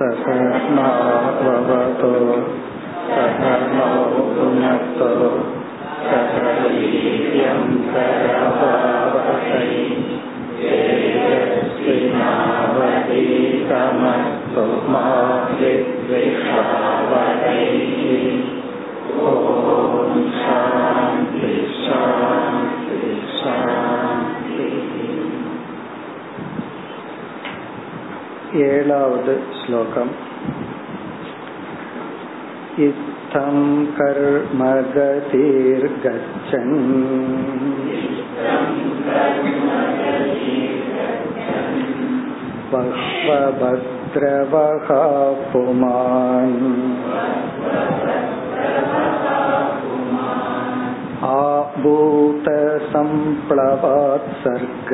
सहनाववतो सहनौ पुनक्तो सह वीर्यं करवावहै तेजस्विनावधीतमस्तु मा विद्विषावहै ॐ शान्ति शान्ति शान्तिः एलावद् श्लोकम् इत्थं कर्मगतिर्गच्छन् बह्वभद्रवः पुमान् आभूतसम्प्लवात् सर्ग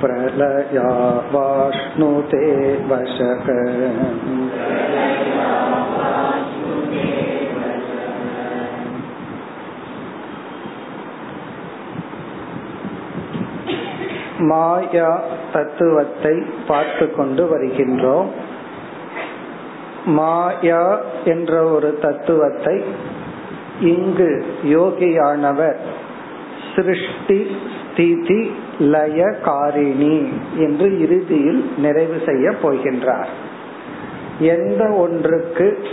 प्रलयावाश्नुते वशक மாயா தத்துவத்தை பார்த்து கொண்டு வருகின்றோம் மாயா என்ற ஒரு தத்துவத்தை இங்கு யோகியானவர் சிருஷ்டி ஸ்திதி லய காரிணி என்று இறுதியில் நிறைவு செய்ய போகின்றார். எந்த ஒன்றுக்கு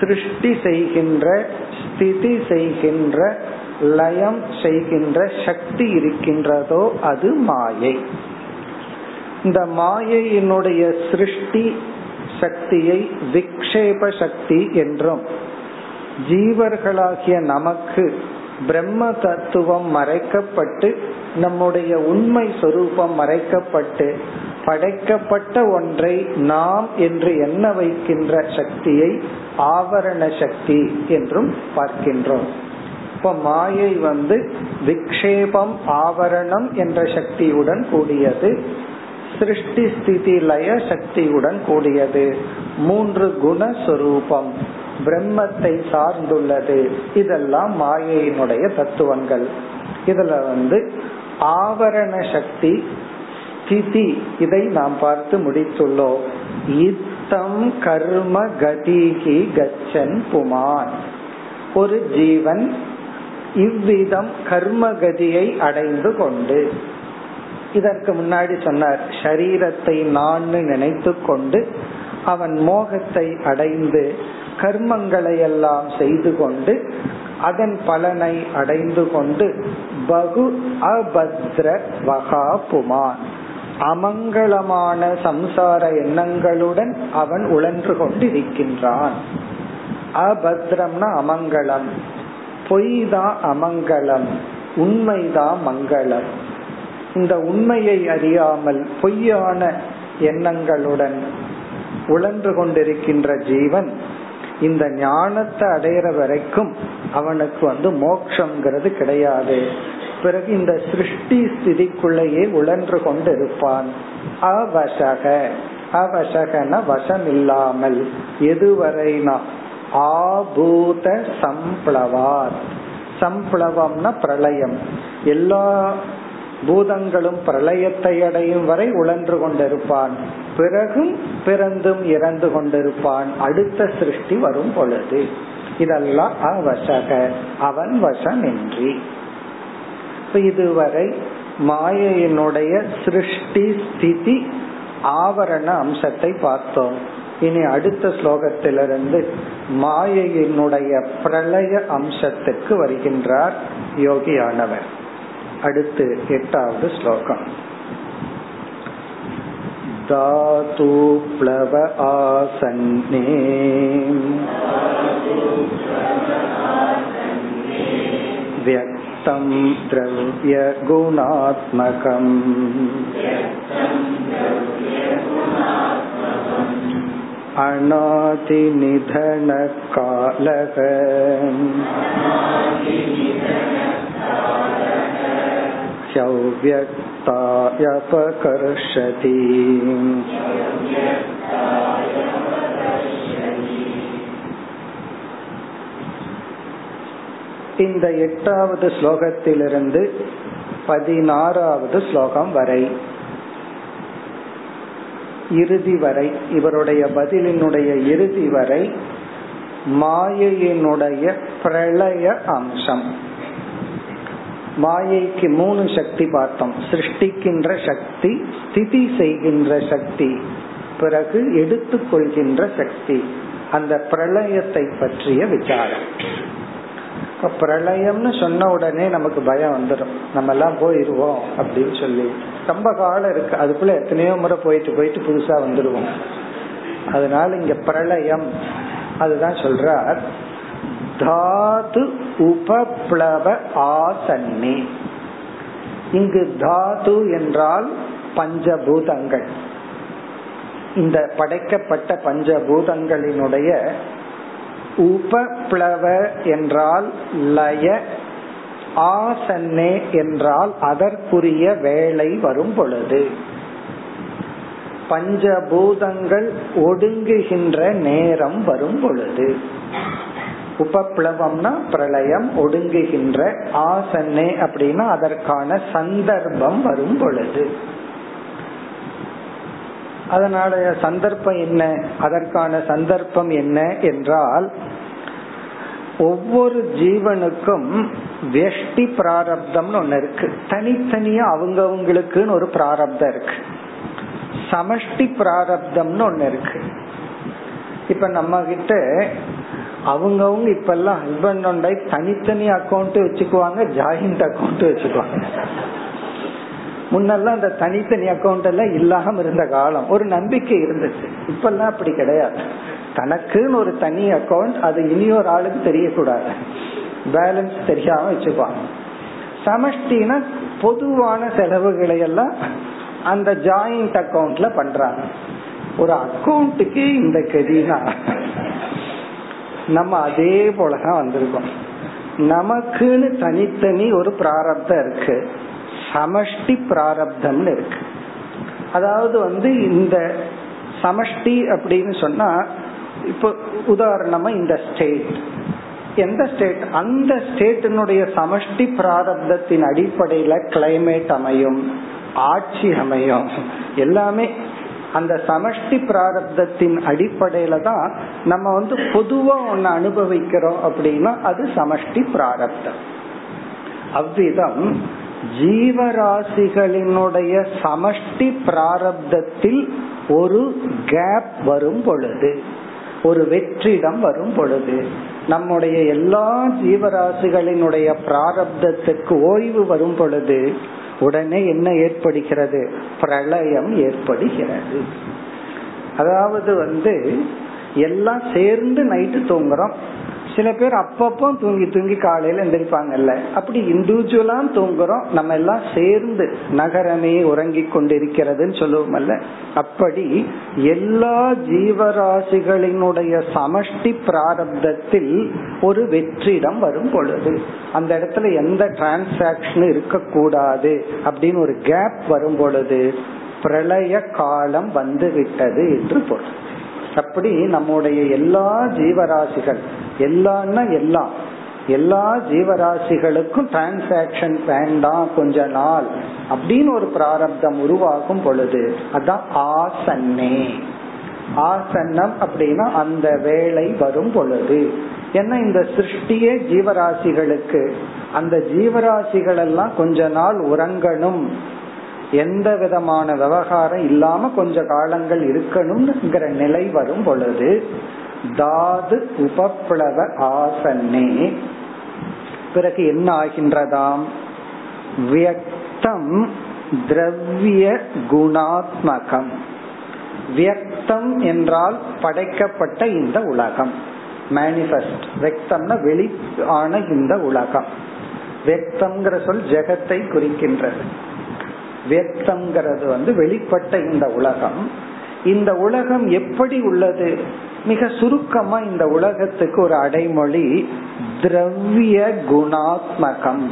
சிருஷ்டி செய்கின்ற ஸ்திதி செய்கின்ற லயம் செய்கின்ற சக்தி இருக்கின்றதோ அது மாயை. இந்த மாயையினுடைய சிருஷ்டி சக்தியை விக்ஷேப சக்தி என்றும் ஜீவர்களாகிய நமக்கு பிரம்ம தத்துவம் மறைக்கப்பட்டு நம்முடைய உண்மை சொரூபம் மறைக்கப்பட்டு படைக்கப்பட்ட ஒன்றை நாம் என்று எண்ண வைக்கின்ற சக்தியை ஆவரண சக்தி என்றும் பார்க்கின்றோம். இப்ப மாயை வந்து விக்ஷேபம் ஆவரணம் என்ற சக்தியுடன் கூடியது சிருஷ்டி ஸ்திதி லய சக்தியுடன் கூடியது மூன்று குணஸ்வரூபம் பிரம்மத்தை சார்ந்துள்ளது. இதெல்லாம் மாயையினுடைய தத்துவங்கள். இதுல வந்து ஆவரண சக்தி ஸ்திதி இதை நாம் பார்த்து முடித்துள்ளோம். இத்தம் கர்ம கதிகி கச்சன் புமான். ஒரு ஜீவன் இவ்விதம் கர்மகதியை அடைந்து கொண்டு இதற்கு முன்னாடி சொன்னார் ஷரீரத்தை நான் நினைத்து கொண்டு அவன் மோகத்தை அடைந்து கர்மங்களை எல்லாம் செய்து கொண்டு அதன் பலனை அடைந்து கொண்டு பகு அபத்ர வகா புமான். அமங்கலமான சம்சார எண்ணங்களுடன் அவன் உழன்று கொண்டிருக்கின்றான். அபத்ரம்னா அமங்கலம். பொய் தான் அமங்கலம். உண்மைதான் மங்களம். இந்த உண்மையை அறியாமல் பொய்யான எண்ணங்களுடன் உழன்று கொண்டிருக்கின்ற ஜீவன் இந்த ஞானத்தை அடையிற வரைக்கும் அவனுக்கு வந்து மோக்ஷங்கிறது கிடையாது. பிறகு இந்த சிருஷ்டி ஸ்திதிக்குள்ளேயே உழன்று கொண்டு இருப்பான் அவசக அவசகன வசம் இல்லாமல் எதுவரைனா ஆபூத சம்ப்ளவார் சம்ப்ளவம்னா பிரளயம். எல்லா பூதங்களும் பிரளயத்தை அடையும் வரை உழன்று கொண்டிருப்பான். பிறகும் பிறந்தும் இறந்து கொண்டிருப்பான். அடுத்த சிருஷ்டி வரும் பொழுது. இதெல்லாம் அவசக. அவன் வசமின்றி. இதுவரை மாயையினுடைய சிருஷ்டி ஸ்திதி ஆவரண அம்சத்தை பார்த்தோம். இனி அடுத்த ஸ்லோகத்திலிருந்து மாயையினுடைய பிரளய அம்சத்துக்கு வருகின்றார் யோகியானவர். அடுத்து எட்டாவது ஸ்லோகம் धातु प्लव आसन्ने व्यक्तं द्रव्यगुणात्मकम् अनादिनिधनकालः ह्यव्यक्तायपकर्षति இந்த எட்டாவது ஸ்லோகத்திலிருந்து பதினாறாவது ஸ்லோகம் வரை இறுதி வரை இவருடைய பதிலினுடைய இறுதி வரை மாயையினுடைய பிரளய அம்சம் மாயைக்கு மூணு சக்தி பார்த்தோம். சிருஷ்டிக்கின்ற சக்தி ஸ்திதி செய்கின்ற சக்தி பிறகு எடுத்துக்கொள்கின்ற சக்தி. அந்த பிரளயத்தை பற்றிய விசாரம். பிரளயம்னு சொன்ன உடனே நமக்கு பயம் வந்துடும் நம்ம எல்லாம் போயிருவோம் அப்படின்னு சொல்லி. ரொம்ப காலம் இருக்கு. அதுக்குள்ள எத்தனையோ முறை போயிட்டு போயிட்டு புதுசா வந்துடுவோம் அதனால இங்க பிரளயம். அதுதான் சொல்றார். தாது உபப்ளவ ஆசன்னே. இங்கு தாது என்றால் பஞ்சபூதங்கள். இந்த படைக்கப்பட்ட பஞ்சபூதங்களினுடைய உபப்ளவ என்றால் லய ஆசன்னே என்றால் அதற்குரிய வேலை வரும் பொழுது. பஞ்சபூதங்கள் ஒடுங்குகின்ற நேரம் வரும் பொழுது. உபப்ளவம்னா பிரளயம் ஒடுங்குகின்ற ஆசன்னே அப்படின்னா அதற்கான சந்தர்ப்பம் வரும் பொழுது. அதனால சந்தர்ப்பம் என்ன? அதற்கான சந்தர்ப்பம் என்ன என்றால் ஒவ்வொரு ஜீவனுக்கும் வெஷ்டி பிராரப்தம்னு ஒண்ணு இருக்கு. தனித்தனியா அவங்கவுங்களுக்குன்னு ஒரு பிராரப்தம் இருக்கு. சமஷ்டி பிராரப்தம்னு ஒண்ணு இருக்கு. இப்ப நம்ம கிட்ட அவங்கவுங்க இப்ப எல்லாம் ஹஸ்பண்ட் அண்ட் ஒய்ஃப் தனித்தனி அக்கௌண்ட் வச்சுக்குவாங்க ஜாயிண்ட் அக்கௌண்ட் வச்சுக்குவாங்க. முன்னெல்லாம் அந்த தனித்தனி அக்கௌண்ட் எல்லாம் இல்லாம இருந்த காலம். ஒரு நம்பிக்கை இருந்துச்சு. இப்ப எல்லாம் அப்படி கிடையாது. தனக்குன்னு ஒரு தனி அக்கௌண்ட் அது இனியொரு ஆளுக்கு தெரியக்கூடாது. பேலன்ஸ் தெரியாம வச்சுப்பாங்க. சமஷ்டினா பொதுவான செலவுகளை எல்லாம் அந்த ஜாயிண்ட் அக்கௌண்ட்ல பண்றாங்க. ஒரு அக்கௌண்ட்டுக்கு இந்த கதினா. நம்ம அதே போலதான் வந்திருக்கோம். நமக்குன்னு தனித்தனி ஒரு பிராரப்தம் இருக்கு. சமஷ்டி பிராரப்தம்னு இருக்கு. அதாவது வந்து இந்த சமஷ்டி அப்படின்னு சொன்னா இப்போ உதாரணமா இந்த ஸ்டேட் எந்த ஸ்டேட் அந்த ஸ்டேட்டினுடைய சமஷ்டி பிராரப்தத்தின் அடிப்படையில கிளைமேட் அமையும் ஆட்சி அமையும். எல்லாமே அந்த சமஷ்டி பிராரப்தத்தின் அடிப்படையில தான் நம்ம வந்து பொதுவா ஒன்னு அனுபவிக்கிறோம் அப்படின்னா அது சமஷ்டி பிராரப்தம். அவ்விதம் ஜீவராசிகளினுடைய சமஷ்டி பிராரப்தத்தில் ஒரு கேப் வரும் பொழுது ஒரு வெற்றிடம் வரும் பொழுது நம்முடைய எல்லா ஜீவராசிகளினுடைய பிராரப்தத்துக்கு ஓய்வு வரும் பொழுது உடனே என்ன ஏற்படுகிறது? பிரளயம் ஏற்படுகிறது. அதாவது வந்து எல்லாம் சேர்ந்து நைட்டு தூங்குறோம். சில பேர் அப்பப்போ தூங்கி தூங்கி காலையில எந்திரிப்பாங்கல்ல. அப்படி இண்டிவிஜுவலா தூங்குறோம். நம்ம எல்லாம் சேர்ந்து நகரமே உறங்கி கொண்டிருக்கிறதுன்னு சொல்லுவோம்ல அப்படி எல்லா ஜீவராசிகளினுடைய சமஷ்டி பிராரப்தத்தில் ஒரு வெற்றிடம் வரும் பொழுது. அந்த இடத்துல எந்த டிரான்சாக்சன் இருக்கக்கூடாது அப்படின்னு ஒரு கேப் வரும் பொழுது பிரளய காலம் வந்து விட்டது என்று பொருள். அப்படி நம்முடைய எல்லா ஜீவராசிகள் எல்லாம்னா எல்லாம் எல்லா ஜீவராசிகளுக்கும் டிரான்சாக்சன் வேண்டாம் கொஞ்ச நாள் அப்படின்னு ஒரு பிராரப்தம் உருவாகும் பொழுது அதான் ஆசன்னே. ஆசன்னம் அப்படின்னா அந்த வேலை வரும் பொழுது. ஏன்னா இந்த சிருஷ்டியே ஜீவராசிகளுக்கு அந்த ஜீவராசிகள் எல்லாம் கொஞ்ச நாள் உறங்கணும். எந்த விதமான விவகாரம் இல்லாம கொஞ்ச காலங்கள் இருக்கணும்ங்கிற நிலை வரும் பொழுது தாது உபப்ளவ ஆசன்னே. பிறகு என்ன ஆகின்றதாம்? வியக்தம் திரவிய குணாத்மகம். வியக்தம் என்றால் படைக்கப்பட்ட இந்த உலகம். மேனிபெஸ்ட் வெக்தம்னா வெளி ஆன இந்த உலகம். வெக்தம்ங்கிற சொல் ஜெகத்தை குறிக்கின்றது. வியக்தம்ங்கிறது வந்து வெளிப்பட்ட இந்த உலகம். இந்த உலகம் எப்படி உள்ளது? மிக சுருக்கமா இந்த உலகத்துக்கு ஒரு அடைமொழி திரவிய குணாத்மகம்.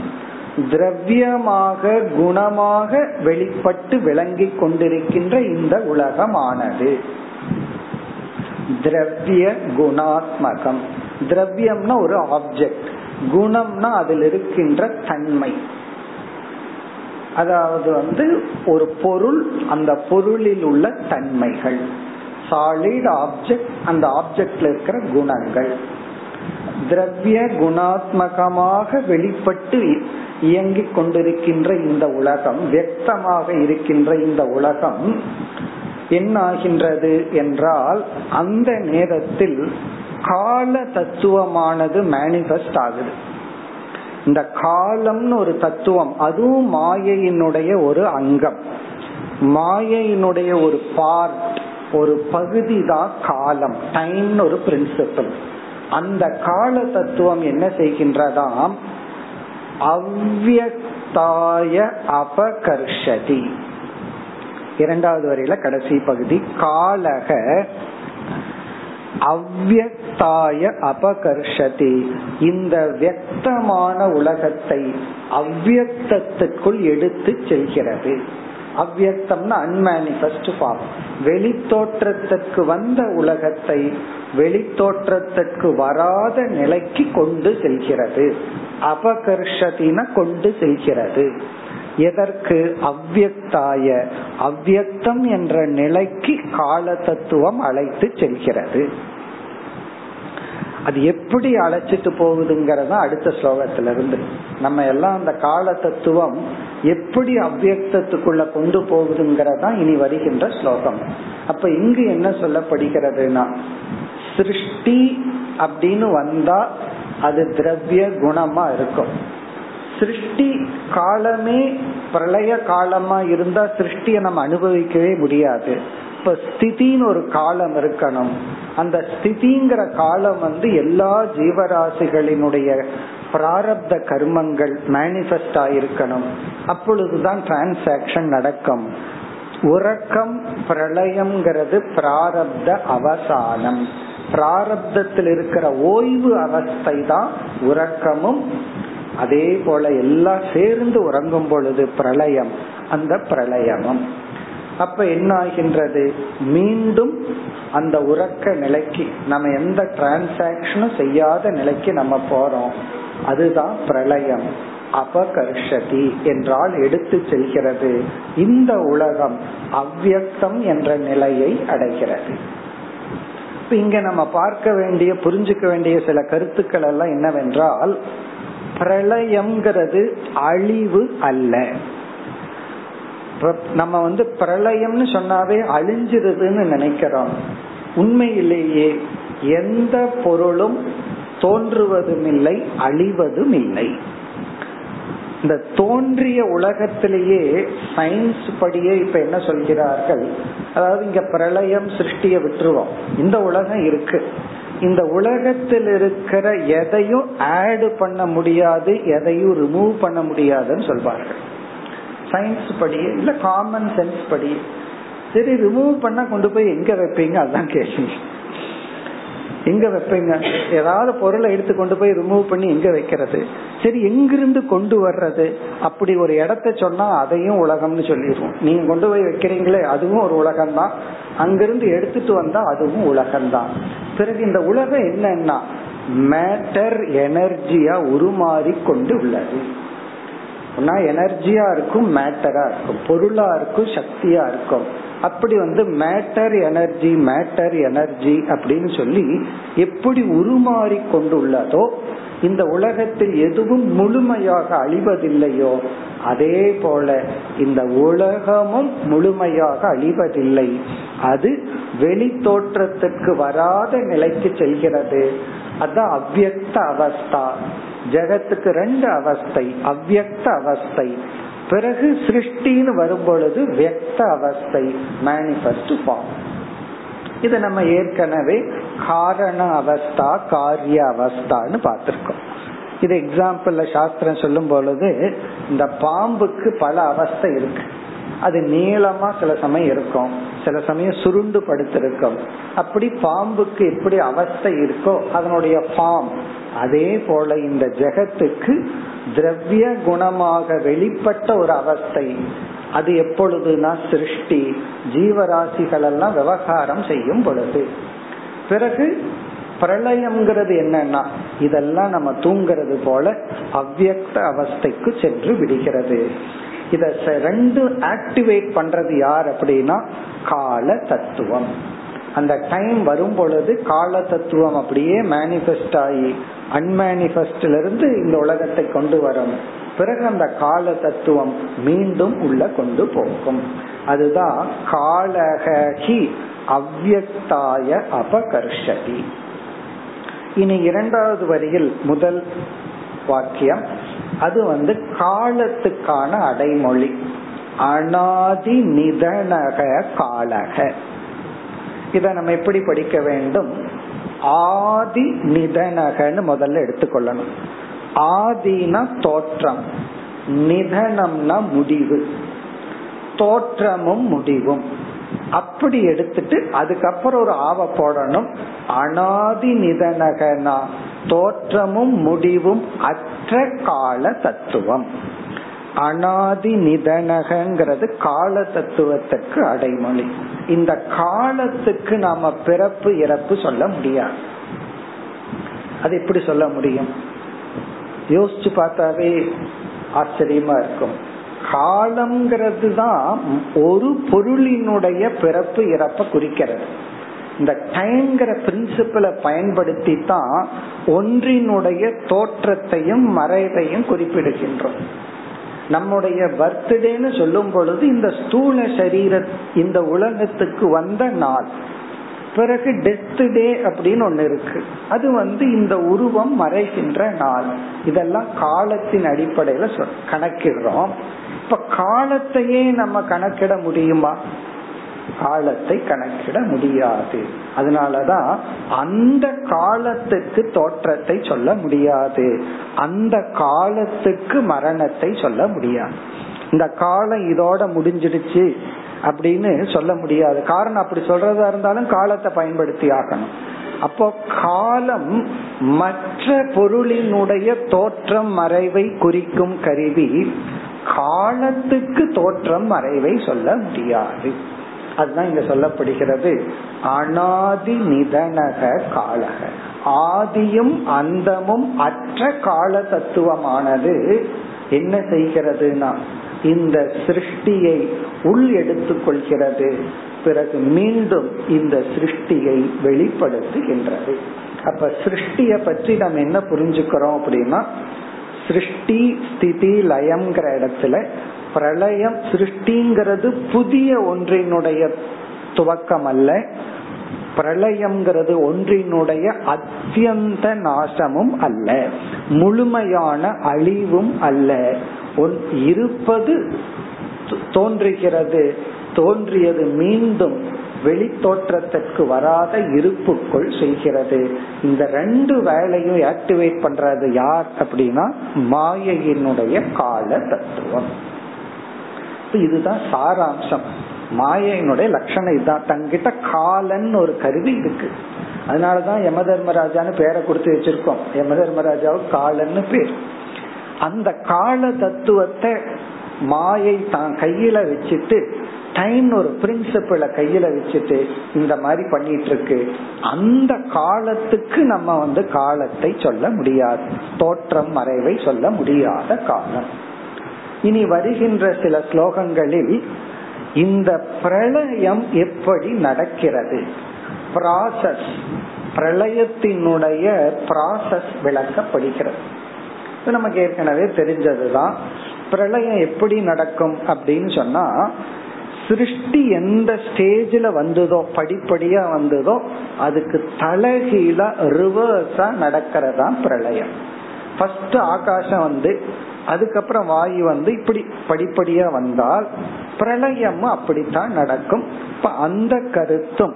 திரவியமாக குணமாக வெளிப்பட்டு விளங்கி கொண்டிருக்கின்ற இந்த உலகமானது. திரவிய குணாத்மகம். திரவியம்னா ஒரு ஆப்ஜெக்ட் குணம்னா அதில் இருக்கின்ற தன்மை. அதாவது வந்து ஒரு பொருள் அந்த பொருளில் உள்ள தன்மைகள். சாலிட் ஆப்ஜெக்ட் அந்த ஆப்ஜெக்ட்ல இருக்கிற குணங்கள். திரவிய குணாத்மகமாக வெளிப்பட்டு இயங்கிக் கொண்டிருக்கின்ற இந்த உலகம் வியக்தமாக இருக்கின்ற இந்த உலகம் என்ன ஆகின்றது என்றால் அந்த நேரத்தில் கால தத்துவமானது மேனிபெஸ்ட் ஆகுது. இந்த காலம்னு ஒரு தத்துவம் அதுவும் மாயையினுடைய ஒரு அங்கம். மாயையினுடைய ஒரு பார்ட் ஒரு பகுதி தான் காலம் டைம்னு ஒரு பிரின்சிபல் அந்த கால தத்துவம் என்ன செய்கின்றதாம் அவ்வக்தாய அபகர்ஷதி. இரண்டாவது வரையில கடைசி பகுதி காலக அவ்வக்தாய அபகர்ஷதி. இந்த வியக்தமான உலகத்தை அவ்வக்தத்துக்குள் எடுத்து செல்கிறது. அவ்வக்தம்னா அன்மேனிபெஸ்ட் ஃபார்ம் வெளித்தோற்றத்துக்கு வந்த உலகத்தை வெளித்தோற்றத்துக்கு வராத நிலைக்கு கொண்டு செல்கிறது. அபகர்ஷதின கொண்டு செல்கிறது. எதற்கு அவ்வக்தாய? அவ்வக்தம் என்ற நிலைக்கு கால தத்துவம் அழைத்து செல்கிறது. அது எப்படி அழைச்சிட்டு போகுதுங்கிறத அடுத்த ஸ்லோகத்துல இருந்து நம்ம எல்லாம் அந்த கால தத்துவம் எப்படி அவ்வக்தத்துக்குள்ள கொண்டு போகுதுங்கிறதா இனி வருகின்ற ஸ்லோகம். அப்ப இங்கு என்ன சொல்லப்படுகிறதுனா சிருஷ்டி அப்படின்னு வந்தா அது திரவிய குணமா இருக்கும். சிருஷ்டி காலமே பிரளய காலமா இருந்தா சிருஷ்டியை நம்ம அனுபவிக்கவே முடியாது. இப்ப ஸ்திதின்னு ஒரு காலம் இருக்கணும். அந்த ஸ்திதிங்கிற காலம் வந்து எல்லா ஜீவராசிகளினுடைய பிராரப்த கர்மங்கள் மேனிபெஸ்ட் ஆயிருக்கணும். அப்பொழுதுதான் டிரான்சாக்சன் நடக்கும். உறக்கம் பிரளயம்ங்கிறது பிராரப்த அவசானம். பிராரப்தத்தில் இருக்கிற ஓய்வு அவஸ்தை தான் உறக்கமும் அதே போல எல்லாம் சேர்ந்து உறங்கும் பொழுது பிரளயம். அந்த பிரளயமும். அப்ப என்ன ஆகின்றது மீண்டும் அந்த உறக்க நிலைக்கு நம்ம எந்த டிரான்சாக்சனும் செய்யாத நிலைக்கு நம்ம போறோம். அதுதான் பிரளயம். அபகர்ஷதி என்றால் எடுத்து செல்கிறது. இந்த உலகம் அவ்வக்தம் என்ற நிலையை அடைகிறது. இங்க நம்ம பார்க்க வேண்டிய புரிஞ்சுக்க வேண்டிய சில கருத்துக்கள் எல்லாம் என்னவென்றால் பிரளயம்ங்கிறது அழிவு அல்ல. நம்ம வந்து பிரளயம்னு சொன்னாவே அழிஞ்சிருதுன்னு நினைக்கிறோம். உண்மையிலேயே எந்த பொருளும் தோன்றுவதும் இல்லை அழிவதும் இல்லை இந்த தோன்றிய உலகத்திலேயே சயின்ஸ் படியே இப்ப என்ன சொல்கிறார்கள்? அதாவது இங்க பிரளயம் சிருஷ்டிய விட்டுருவோம். இந்த உலகம் இருக்கு. இந்த உலகத்தில் இருக்கிற எதையும் ஆடு பண்ண முடியாது எதையும் ரிமூவ் பண்ண முடியாதுன்னு சொல்வார்கள். சயின்ஸ் படி இல்ல காமன் சென்ஸ் படி சரி ரிமூவ் பண்ணா கொண்டு போய் எங்க வைப்பீங்க? அதுதான் கேள்வி. எங்க வைப்பீங்க? ஏதாவது பொருளை எடுத்து கொண்டு போய் ரிமூவ் பண்ணி எங்க வைக்கிறது? சரி எங்கிருந்து கொண்டு வர்றது? அப்படி ஒரு இடத்த சொன்னா அதையும் உலகம்னு சொல்லிடுவோம். நீங்க கொண்டு போய் வைக்கிறீங்களே அதுவும் ஒரு உலகம் தான் அங்கிருந்து எடுத்துட்டு வந்தா அதுவும் உலகம் தான் பிறகு இந்த உலகம் என்னன்னா மேட்டர் எனர்ஜியா உருமாறி கொண்டு உள்ளது. எனர்ஜியா இருக்கும் மேட்டரா இருக்கும். பொருளா இருக்கும் சக்தியா இருக்கும். அப்படி வந்து மேட்டர் எனர்ஜி மேட்டர் எனர்ஜி அப்படின்னு சொல்லி எப்படி உருமாறி கொண்டுள்ளதோ இந்த உலகத்தில் எதுவும் முழுமையாக அழிவதில்லையோ அதே போல இந்த உலகமும் முழுமையாக அழிவதில்லை. அது வெளி தோற்றத்துக்கு வராத நிலைக்கு செல்கிறது. அதான் அவ்வக்த அவஸ்தா. ஜெகத்துக்கு ரெண்டு அவஸ்தை அவ்வக்த அவஸ்தை. பிறகு சிருஷ்டின்னு வரும் பொழுது வியக்த அவஸ்தை மேனிபெஸ்ட் ஃபார்ம் இது நம்ம ஏற்கனவே காரண அவஸ்தா காரிய அவஸ்தான்னு பார்த்திருக்கோம். இது எக்ஸாம்பிள் சாஸ்திரம் சொல்லும் பொழுது இந்த பாம்புக்கு பல அவஸ்தை இருக்கு. அது நீளமா சில சமயம் இருக்கும். சில சமயம் சுருண்டு படுத்திருக்கும். அப்படி பாம்புக்கு எப்படி அவஸ்தை இருக்கோ அதனுடைய ஃபார்ம் அதே போல இந்த ஜெகத்துக்கு திரவிய குணமாக வெளிப்பட்ட ஒரு அவஸ்தை. அது எப்பொழுதுனா சிருஷ்டி ஜீவராசிகள் எல்லாம் விவகாரம் செய்யும் பொழுது. பிறகு பிரளயம்ங்கிறது என்னன்னா இதெல்லாம் நம்ம தூங்குறது போல அவ்வக்த அவஸ்தைக்கு சென்று விடுகிறது. இத ரெண்டு ஆக்டிவேட் பண்றது யார் அப்படின்னா கால தத்துவம் அந்த டைம் வரும் பொழுது கால தத்துவம் அப்படியே மேனிபெஸ்ட் ஆகி அன்மேனிபெஸ்ட்ல இருந்து இந்த உலகத்தை கொண்டு வரும். பிறகு அந்த கால தத்துவம் மீண்டும் உள்ள கொண்டு போகும். அதுதான் காலகி அவ்வக்தாய அபகர்ஷதி. இனி இரண்டாவது வரியில் முதல் வாக்கியம். அது வந்து காலத்துக்கான அடைமொழி. அனாதி நிதனக காலக. இத நம்ம எப்படி படிக்க வேண்டும்? ஆதி நிதனகன்னு முதல்ல எடுத்துக்கொள்ளணும். ஆதினா தோற்றம் நிதனம்னா முடிவு. தோற்றமும் முடிவும். அப்படி எடுத்துட்டு அதுக்கப்புறம் ஒரு ஆவ போடணும். அனாதி நிதனகனா தோற்றமும் முடிவும் அற்ற கால தத்துவம். அனாதி நிதனகங்கிறது கால தத்துவத்துக்கு அடைமொழி. இந்த காலத்துக்கு நாம பிறப்பு இறப்பு சொல்ல முடியாது. அது எப்படி சொல்ல முடியும்? யோசிச்சு பார்த்தாவே ஆச்சரியமா இருக்கும். காலம்ங்கிறது தான் ஒரு பொருளினுடைய பிறப்பு இறப்ப குறிக்கிறது. இந்த டைம்ங்கிற பிரின்சிபலை பயன்படுத்தி தான் ஒன்றினுடைய தோற்றத்தையும் மறைவையும் குறிப்பிடுகின்றோம். நம்முடைய பர்த்டேன்னு சொல்லும் பொழுது இந்த ஸ்தூல சரீர இந்த உலகத்துக்கு வந்த நாள் பிறகு டெத் டே அப்படின்னு ஒண்ணு இருக்கு. அது வந்து இந்த உருவம் மறைகின்ற நாள். இதெல்லாம் காலத்தின் அடிப்படையில கணக்கிடுறோம். இப்ப காலத்தையே நம்ம கணக்கிட முடியுமா? காலத்தை கணக்கிட முடியாது. அதனாலதான் அந்த காலத்துக்கு தோற்றத்தை சொல்ல முடியாது. அந்த காலத்துக்கு மரணத்தை சொல்ல முடியாது. இந்த காலம் இதோட முடிஞ்சிடுச்சு. அப்படின்னு சொல்ல முடியாது. காரணம் அப்படி சொல்றதா இருந்தாலும் காலத்தை பயன்படுத்தி ஆகணும் அப்போ காலம் மற்ற பொருளினுடைய தோற்றம் மறைவை குறிக்கும் கருவி காலத்துக்கு தோற்றம் மறைவை சொல்ல முடியாது. அதுதான் இங்க சொல்லப்படுகிறது. அனாதி நிதனக காலக. ஆதியும் அந்தமும் அற்ற கால தத்துவமானது என்ன செய்கிறதுனா இந்த சிருஷ்டியை உள் எடுத்துக் கொள்கிறது பிறகு மீண்டும் இந்த சிருஷ்டியை வெளிப்படுத்துகின்றது. அப்ப சிருஷ்டிய பற்றி நம்ம என்ன புரிஞ்சுக்கிறோம் அப்படின்னா சிருஷ்டி ஸ்திதி லயம்ங்கிற இடத்துல பிரளயம் சிருஷ்டிங்கிறது புதிய ஒன்றினுடைய துவக்கம் அல்ல. பிரளயம்ங்கிறது ஒன்றினுடைய அத்தியந்த நாசமும் அல்ல. முழுமையான அழிவும் அல்ல. இருப்பது தோன்றுகிறது. தோன்றியது மீண்டும் வெளி தோற்றத்திற்கு வராத இருப்புக்குள் செய்கிறது இந்த ரெண்டு வேலையும் ஆக்டிவேட் பண்றது யார் அப்படின்னா மாயையினுடைய கால தத்துவம் இதுதான் சாராம்சம். மாயையினுடைய லட்சணம் இதுதான். தங்கிட்ட காலன் ஒரு கருவி இருக்கு. அதனாலதான் யம தர்மராஜான்னு பேரை கொடுத்து வச்சிருக்கோம். யம தர்மராஜாவுக்கு காலன்னு பேர். அந்த கால தத்துவத்தை மாயை தான் கையில வச்சுட்டு டைம் ஒரு பிரின்சிபிள கையில வச்சுட்டு இந்த மாதிரி பண்ணிட்டு இருக்கு அந்த காலத்துக்கு நம்ம வந்து காலத்தை சொல்ல முடியாது. தோற்றம் மறைவை சொல்ல முடியாத காலம். இனி வருகின்ற சில ஸ்லோகங்களில் இந்த பிரளயம் எப்படி நடக்கிறது? ப்ராசஸ் பிரளயத்தினுடைய ப்ராசஸ் விளக்கப்படுகிறது. நமக்கு ஏற்கனவே தெரிஞ்சதுதான். பிரளயம் எப்படி நடக்கும் அப்படின்னு சொன்னா சிருஷ்டி எந்த ஸ்டேஜில் வந்ததோ படிப்படியா வந்ததோ அதுக்கு தலைகீழ ரிவர்ஸா நடக்கிறதா பிரளயம். ஃபர்ஸ்ட் ஆகாசம் வந்து அதுக்கப்புறம் வாயு வந்து இப்படி படிப்படியா வந்தால் பிரளயமும் அப்படித்தான் நடக்கும். இப்ப அந்த கருத்தும்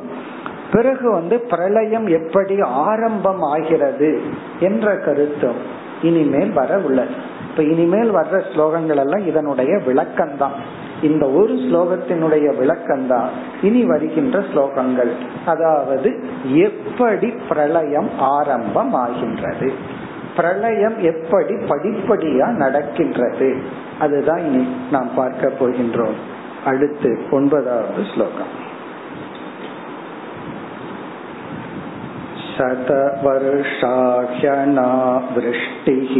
பிறகு வந்து பிரளயம் எப்படி ஆரம்பம் ஆகிறது என்ற கருத்தும் இனிமேல் வர உள்ளது. இப்ப இனிமேல் வர்ற ஸ்லோகங்கள் எல்லாம் இதனுடைய விளக்கம்தான். இந்த ஒரு ஸ்லோகத்தினுடைய விளக்கம்தான் இனி வருகின்ற ஸ்லோகங்கள். அதாவது எப்படி பிரளயம் ஆரம்பம் ஆகின்றது பிரளயம் எப்படி படிப்படியா நடக்கின்றது. அதுதான் இனி நாம் பார்க்க போகின்றோம். அடுத்து ஒன்பதாவது ஸ்லோகம். शतवर्षाह्यना वृष्टिः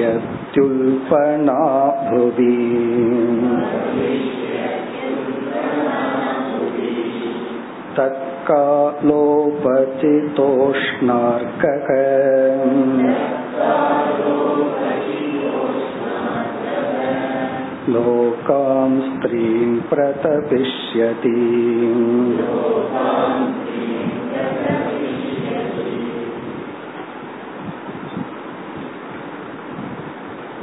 भविष्यत्युल्पना भुवि तत्कालोपचितोष्णार्कः लोकां स्त्रीं प्रतपिष्यति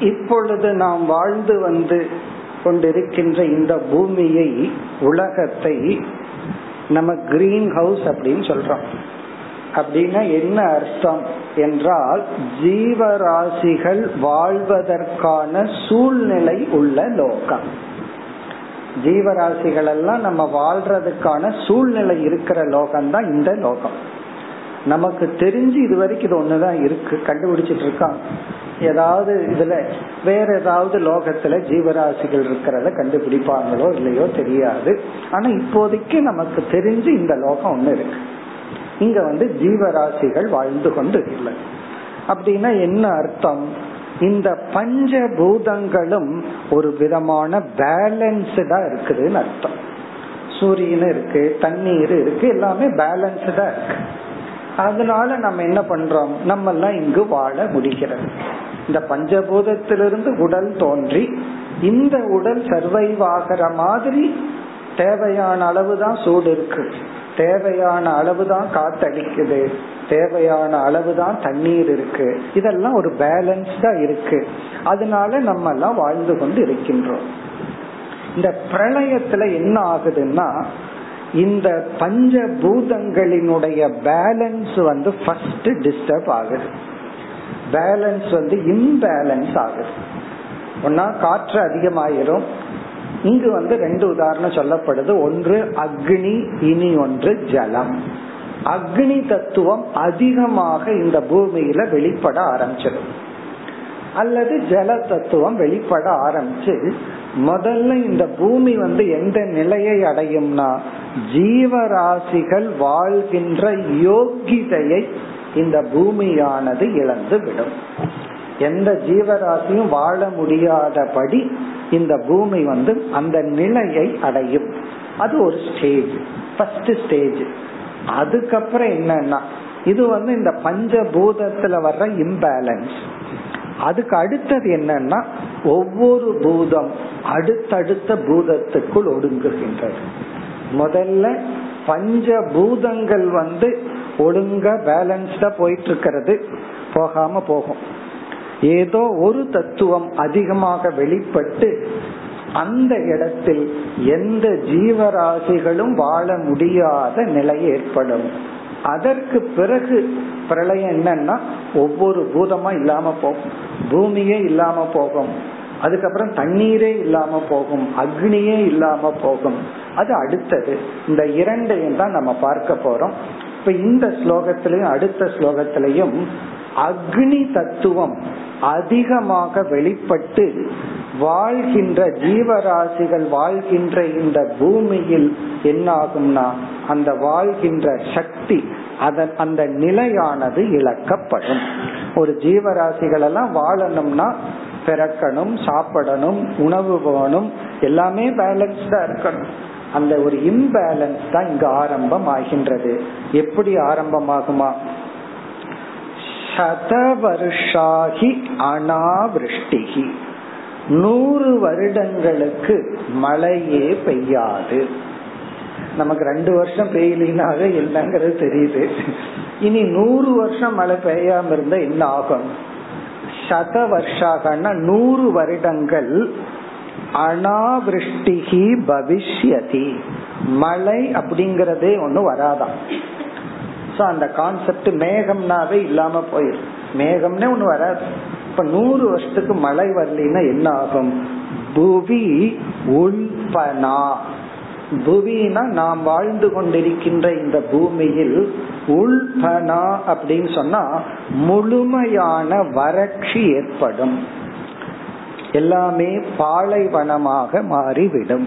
இப்பொழுது நாம் வாழ்ந்து வந்து கொண்டிருக்கின்ற இந்த பூமியை உலகத்தை நம்ம கிரீன் ஹவுஸ் அப்படின்னு சொல்றோம் அப்படின்னா என்ன அர்த்தம் என்றால் ஜீவராசிகள் வாழ்வதற்கான சூழ்நிலை உள்ள லோகம். ஜீவராசிகள் எல்லாம் நம்ம வாழ்றதுக்கான சூழ்நிலை இருக்கிற லோகம் தான் இந்த லோகம். நமக்கு தெரிஞ்சு இது வரைக்கும் இது ஒண்ணுதான் இருக்கு. கண்டுபிடிச்சிட்டு இருக்கான். ஏதாவது இதுல வேற ஏதாவது லோகத்துல ஜீவராசிகள் இருக்கிறத கண்டுபிடிப்பாங்களோ இல்லையோ தெரியாது. ஆனா இப்போதைக்கு நமக்கு தெரிஞ்சு இந்த லோகம் ஒண்ணு இருக்கு. இங்க வந்து ஜீவராசிகள் வாழ்ந்து கொண்டு இல்லை. அப்படின்னா என்ன அர்த்தம்? இந்த பஞ்ச பூதங்களும் ஒரு விதமான பேலன்ஸ்டா இருக்குதுன்னு அர்த்தம். சூரியன் இருக்கு தண்ணீர் இருக்கு எல்லாமே பேலன்ஸ்டா இருக்கு. அதனால நம்ம என்ன பண்றோம்? நம்ம எல்லாம் இங்கு வாழ முடிகிறது. இந்த பஞ்சபூதத்திலிருந்து உடல் தோன்றி இந்த உடல் சர்வைவ் ஆகிற மாதிரி தேவையான அளவுதான் சூடு இருக்கு. தேவையான அளவுதான் காத்தடிக்குது. தேவையான அளவுதான் தண்ணீர் இருக்கு. இதெல்லாம் ஒரு பேலன்ஸ்டா இருக்கு. அதனால நம்ம எல்லாம் வாழ்ந்து கொண்டு இருக்கின்றோம். இந்த பிரளயத்துல என்ன ஆகுதுன்னா இந்த பஞ்ச பூதங்களினுடைய பேலன்ஸ் வந்து ஃபர்ஸ்ட் டிஸ்டர்ப் ஆகுது. பேலன்ஸ் வந்து இம்பேலன்ஸ் ஆகுது. ஒன்னா காற்று அதிகமாயிரும் இங்கு வந்து ரெண்டு உதாரணம் சொல்லப்படுது. ஒன்று அக்னி இனி ஒன்று ஜலம். அக்னி தத்துவம் அதிகமாக இந்த பூமியில வெளிப்பட ஆரம்பிச்சிடும் அல்லது ஜல தத்துவம் வெளிப்பட ஆரம்பிச்சு முதல்ல இந்த பூமி வந்து எந்த நிலையை அடையும்னா ஜீவராசிகள் வாழ்கின்ற யோகிதையை இந்த பூமியானது இழந்து விடும் எந்த ஜீவராசியும் வாழ முடியாதபடி இந்த பூமி வந்து அந்த நிலையை அடையும். அது ஒரு ஸ்டேஜ் ஃபர்ஸ்ட் ஸ்டேஜ் அதுக்கப்புறம் என்னன்னா இது வந்து இந்த பஞ்சபூதத்துல வர்ற இம்பேலன்ஸ் அதுக்கு அடுத்தது என்னன்னா ஒவ்வொரு பூதம் அடுத்தடுத்த பூதத்துக்குள் ஒடுங்குகின்றது. முதல்ல பஞ்ச பூதங்கள் வந்து ஒழுங்கா பேலன்ஸ்டா போயிட்டு இருக்கிறது. போகாம போகும். ஏதோ ஒரு தத்துவம் அதிகமாக வெளிப்பட்டு அந்த இடத்தில் எந்த ஜீவராசிகளும் வாழ முடியாத நிலை ஏற்படும். அதற்கு பிறகு பிரளயம் என்னன்னா ஒவ்வொரு பூதமா இல்லாம போகும். பூமியே இல்லாம போகும். அதுக்கப்புறம் தண்ணீரே இல்லாம போகும். அக்னியே இல்லாம போகும். அது அடுத்தது. இந்த இரண்டையும் தான் நம்ம பார்க்க போறோம். இப்ப இந்த ஸ்லோகத்திலையும் அடுத்த ஸ்லோகத்திலையும் அக்னி தத்துவம் அதிகமாக வெளிப்பட்டு வாழ்கின்ற ஜீவராசிகள் வாழ்கின்ற இந்த பூமியில் என்ன ஆகும்னா அந்த வாழ்கின்ற சக்தி அதன் அந்த நிலையானது இழக்கப்படும். ஒரு ஜீவராசிகள் எல்லாம் வாழணும்னா பிறக்கணும் சாப்பிடணும் உணவு போகணும் எல்லாமே பேலன்ஸ்டா இருக்கணும். அந்த ஒரு இம்பேலன்ஸ் தான் இங்கு ஆரம்பம் ஆகின்றது எப்படி ஆரம்பமாகுமா? சதவருஷாகி அனாவிருஷ்டிகி. நூறு வருடங்களுக்கு மழையே பெய்யாது. நமக்கு ரெண்டு வருஷம் பெய்யலினாக என்னங்கிறது தெரியுது. இனி நூறு வருஷம் மழை பெய்யாம இருந்தா என்ன ஆகும்? சத வருஷாகனா நூறு வருடங்கள் அனாவிருஷ்டிகி பவிஷ்யதி. மழை அப்படிங்கறதே ஒண்ணு வராதான் சோ அந்த கான்செப்ட் மேகம்னாவே இல்லாம போயிடும் மேகம்னே ஒண்ணு வராது. இப்ப நூறு வருஷத்துக்கு மழை வரலன்னா என்ன ஆகும்? புவி உள்பனா புவினா நாம் வாழ்ந்து கொண்டிருக்கின்ற இந்த பூமியில் உள்பனா அப்படின்னு சொன்னா முழுமையான வறட்சி ஏற்படும். எல்லாமே பாலைவனமாக மாறிவிடும்.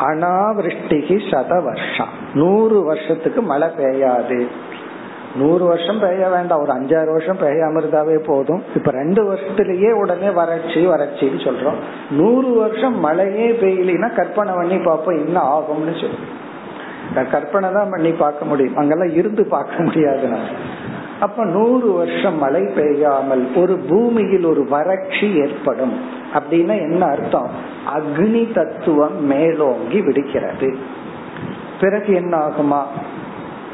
அனாவிருஷ்டிகி சத வருஷம் நூறு வருஷத்துக்கு மழை பெய்யாது. நூறு வருஷம் பெய்ய வேண்டாம். ஒரு அஞ்சாறு வருஷம் பெய்யாம இருந்தாவே போதும். இப்ப ரெண்டு வருஷத்துலயே உடனே வறட்சி வறட்சின்னு சொல்றோம். நூறு வருஷம் மழையே பெய்யலினா கற்பனை பண்ணி பார்ப்போம் என்ன ஆகும்னு சொல்லுவோம் கற்பனை தான் பண்ணி பார்க்க முடியும். அங்கெல்லாம் இருந்து பார்க்க முடியாது. அப்ப நூறு வருஷம் மழை பெய்யாமல் ஒரு பூமியில் ஒரு வறட்சி ஏற்படும் அப்படின்னா என்ன அர்த்தம்? அக்னி தத்துவம் மேலோங்கி விடுகிறது. பிறகு என்ன ஆகுமா?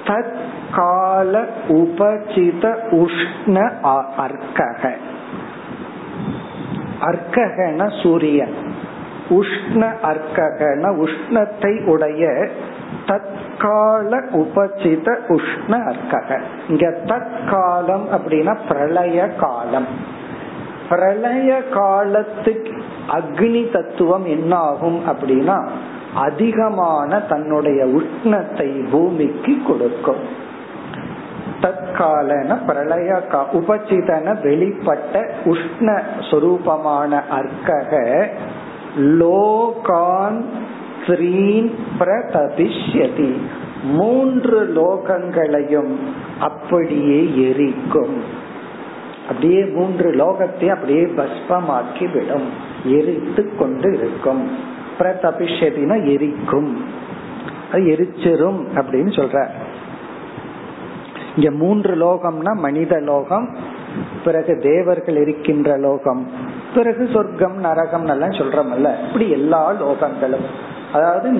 தற்கால உபசித உஷ்ண அர்க்கக. அர்க்ககன சூரியன். உஷ்ண அர்க்ககன உஷ்ணத்தை உடைய தற்கால உபசித உஷ்ண அர்க்கக. இங்க தற்காலம் அப்படின்னா பிரளய காலம். பிரளய காலத்துக்கு அக்னி தத்துவம் என்ன ஆகும் அப்படின்னா அதிகமான தன்னுடைய உஷ்ணத்தை பூமிக்கு கொடுக்கும். தற்காலன பிரளய உபசிதன வெளிப்பட்ட உஷ்ண சொரூபமான அர்க்கக லோகான் ஸ்ரீன் பிரதபிஷ்யதி. மூன்று லோகங்களையும் அப்படியே எரிக்கும். அப்படியே மூன்று லோகத்தையும் அப்படியே பஸ்பமாக்கி விடும் எரித்து கொண்டு இருக்கும் பிரதபிஷதினா எரிக்கும். அது எரிச்சிரும் அப்படின்னு சொல்ற. இங்க மூன்று லோகம்னா மனித லோகம் பிறகு தேவர்கள் இருக்கின்ற லோகம் பிறகு சொர்க்கம் நரகம் எல்லாம் சொல்றமல்ல இப்படி எல்லா லோகங்களும். அதாவது